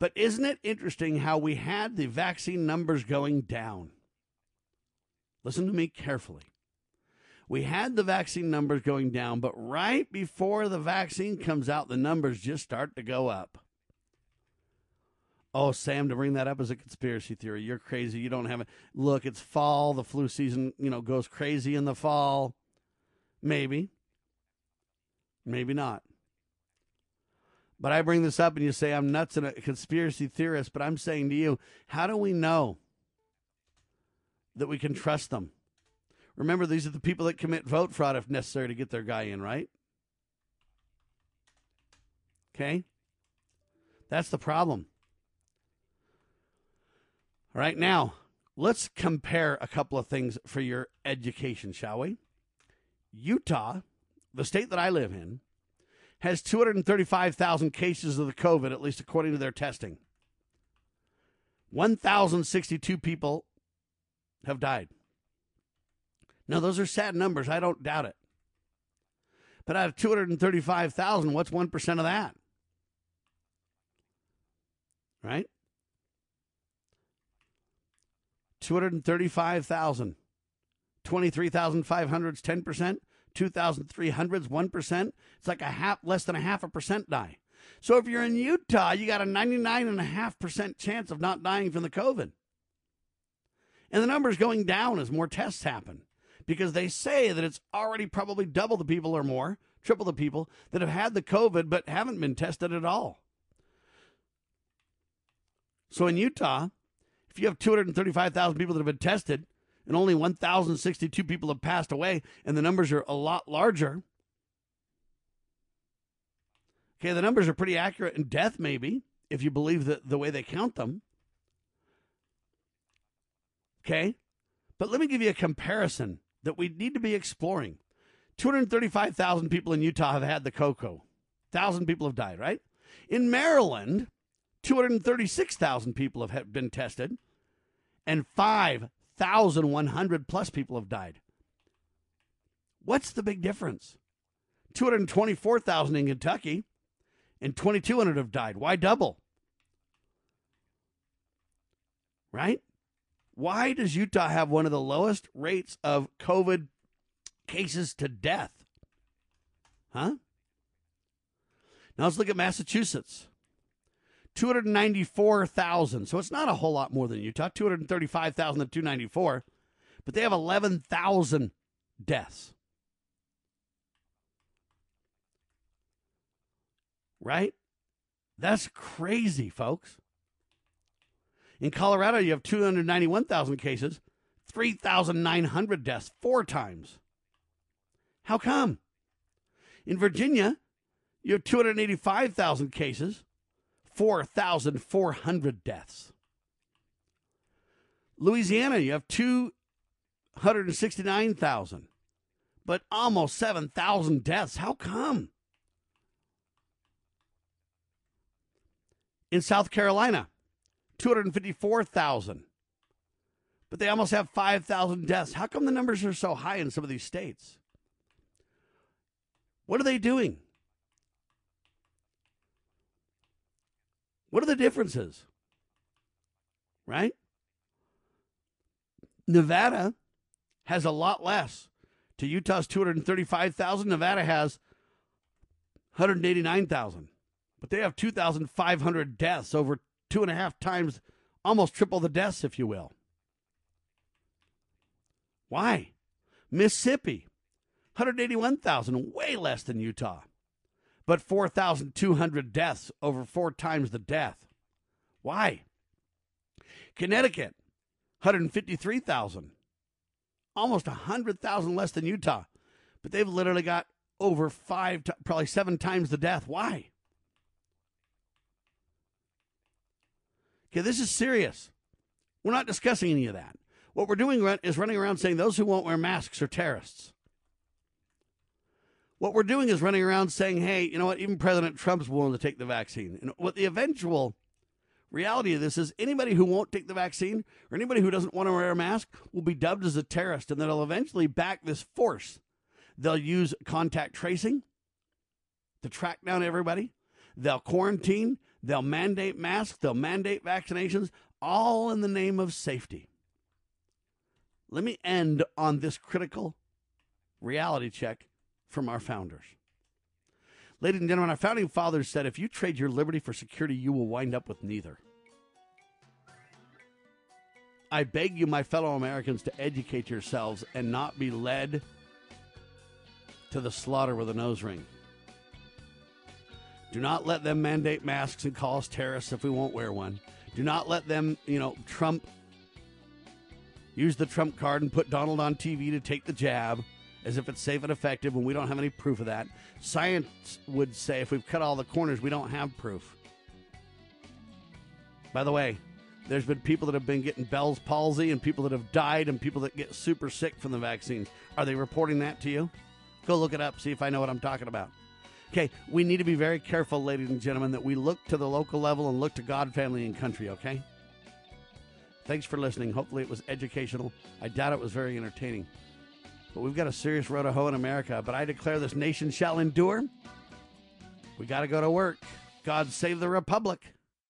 But isn't it interesting how we had the vaccine numbers going down? Listen to me carefully. We had the vaccine numbers going down, but right before the vaccine comes out, the numbers just start to go up. Oh, Sam, to bring that up as a conspiracy theory, you're crazy. You don't have it. Look, it's fall. The flu season, you know, goes crazy in the fall. Maybe. Maybe not. But I bring this up and you say I'm nuts and a conspiracy theorist, but I'm saying to you, how do we know that we can trust them? Remember, these are the people that commit vote fraud if necessary to get their guy in, right? Okay? That's the problem. All right, now let's compare a couple of things for your education, shall we? Utah, the state that I live in, has 235,000 cases of the COVID, at least according to their testing. 1,062 people have died. Now, those are sad numbers. I don't doubt it. But out of 235,000, what's 1% of that? right? 235,000. 23,500's 10%, 2,300's 1%. It's like a half, less than a half a percent die. So if you're in Utah, you got a 99.5% chance of not dying from the COVID. And the number's going down as more tests happen because they say that it's already probably double the people or more, triple the people that have had the COVID but haven't been tested at all. So in Utah, you have 235,000 people that have been tested and only 1,062 people have passed away, and the numbers are a lot larger, okay, the numbers are pretty accurate in death, maybe, if you believe the, the way they count them. Okay? But let me give you a comparison that we need to be exploring. 235,000 people in Utah have had the cocoa. 1,000 people have died, right? In Maryland, 236,000 people have been tested, and 5,100 plus people have died. What's the big difference? 224,000 in Kentucky, and 2,200 have died. Why double? Right? Why does Utah have one of the lowest rates of COVID cases to death? Huh? Now let's look at Massachusetts. 294,000. So it's not a whole lot more than Utah. 235,000 to 294. But they have 11,000 deaths. Right? That's crazy, folks. In Colorado, you have 291,000 cases, 3,900 deaths, four times. How come? In Virginia, you have 285,000 cases, 4,400 deaths. Louisiana, you have 269,000, but almost 7,000 deaths. How come? In South Carolina, 254,000, but they almost have 5,000 deaths. How come the numbers are so high in some of these states? What are they doing? What are the differences? Right? Nevada has a lot less. To Utah's 235,000, Nevada has 189,000. But they have 2,500 deaths, over two and a half times, almost triple the deaths, if you will. Why? Mississippi, 181,000, way less than Utah but 4,200 deaths, over four times the death. Why? Connecticut, 153,000, almost 100,000 less than Utah, but they've literally got over five, probably seven times the death. Why? Okay, this is serious. We're not discussing any of that. What we're doing is running around saying those who won't wear masks are terrorists. What we're doing is running around saying, hey, you know what, even President Trump's willing to take the vaccine. And what the eventual reality of this is anybody who won't take the vaccine or anybody who doesn't want to wear a mask will be dubbed as a terrorist and they'll eventually back this force. They'll use contact tracing to track down everybody. They'll quarantine. They'll mandate masks. They'll mandate vaccinations, all in the name of safety. Let me end on this critical reality check from our founders. Ladies and gentlemen, our founding fathers said if you trade your liberty for security, you will wind up with neither. I beg you, my fellow Americans, to educate yourselves and not be led to the slaughter with a nose ring. Do not let them mandate masks and call us terrorists if we won't wear one. Do not let them, you know, Trump use the Trump card and put Donald on TV to take the jab as if it's safe and effective when we don't have any proof of that. Science would say if we've cut all the corners, we don't have proof. By the way, there's been people that have been getting Bell's palsy and people that have died and people that get super sick from the vaccines. Are they reporting that to you? Go look it up, see if I know what I'm talking about. Okay, we need to be very careful, ladies and gentlemen, that we look to the local level and look to God, family, and country, okay? Thanks for listening. Hopefully, it was educational. I doubt it was very entertaining. But we've got a serious road to hoe in America. But I declare this nation shall endure. We got to go to work. God save the republic.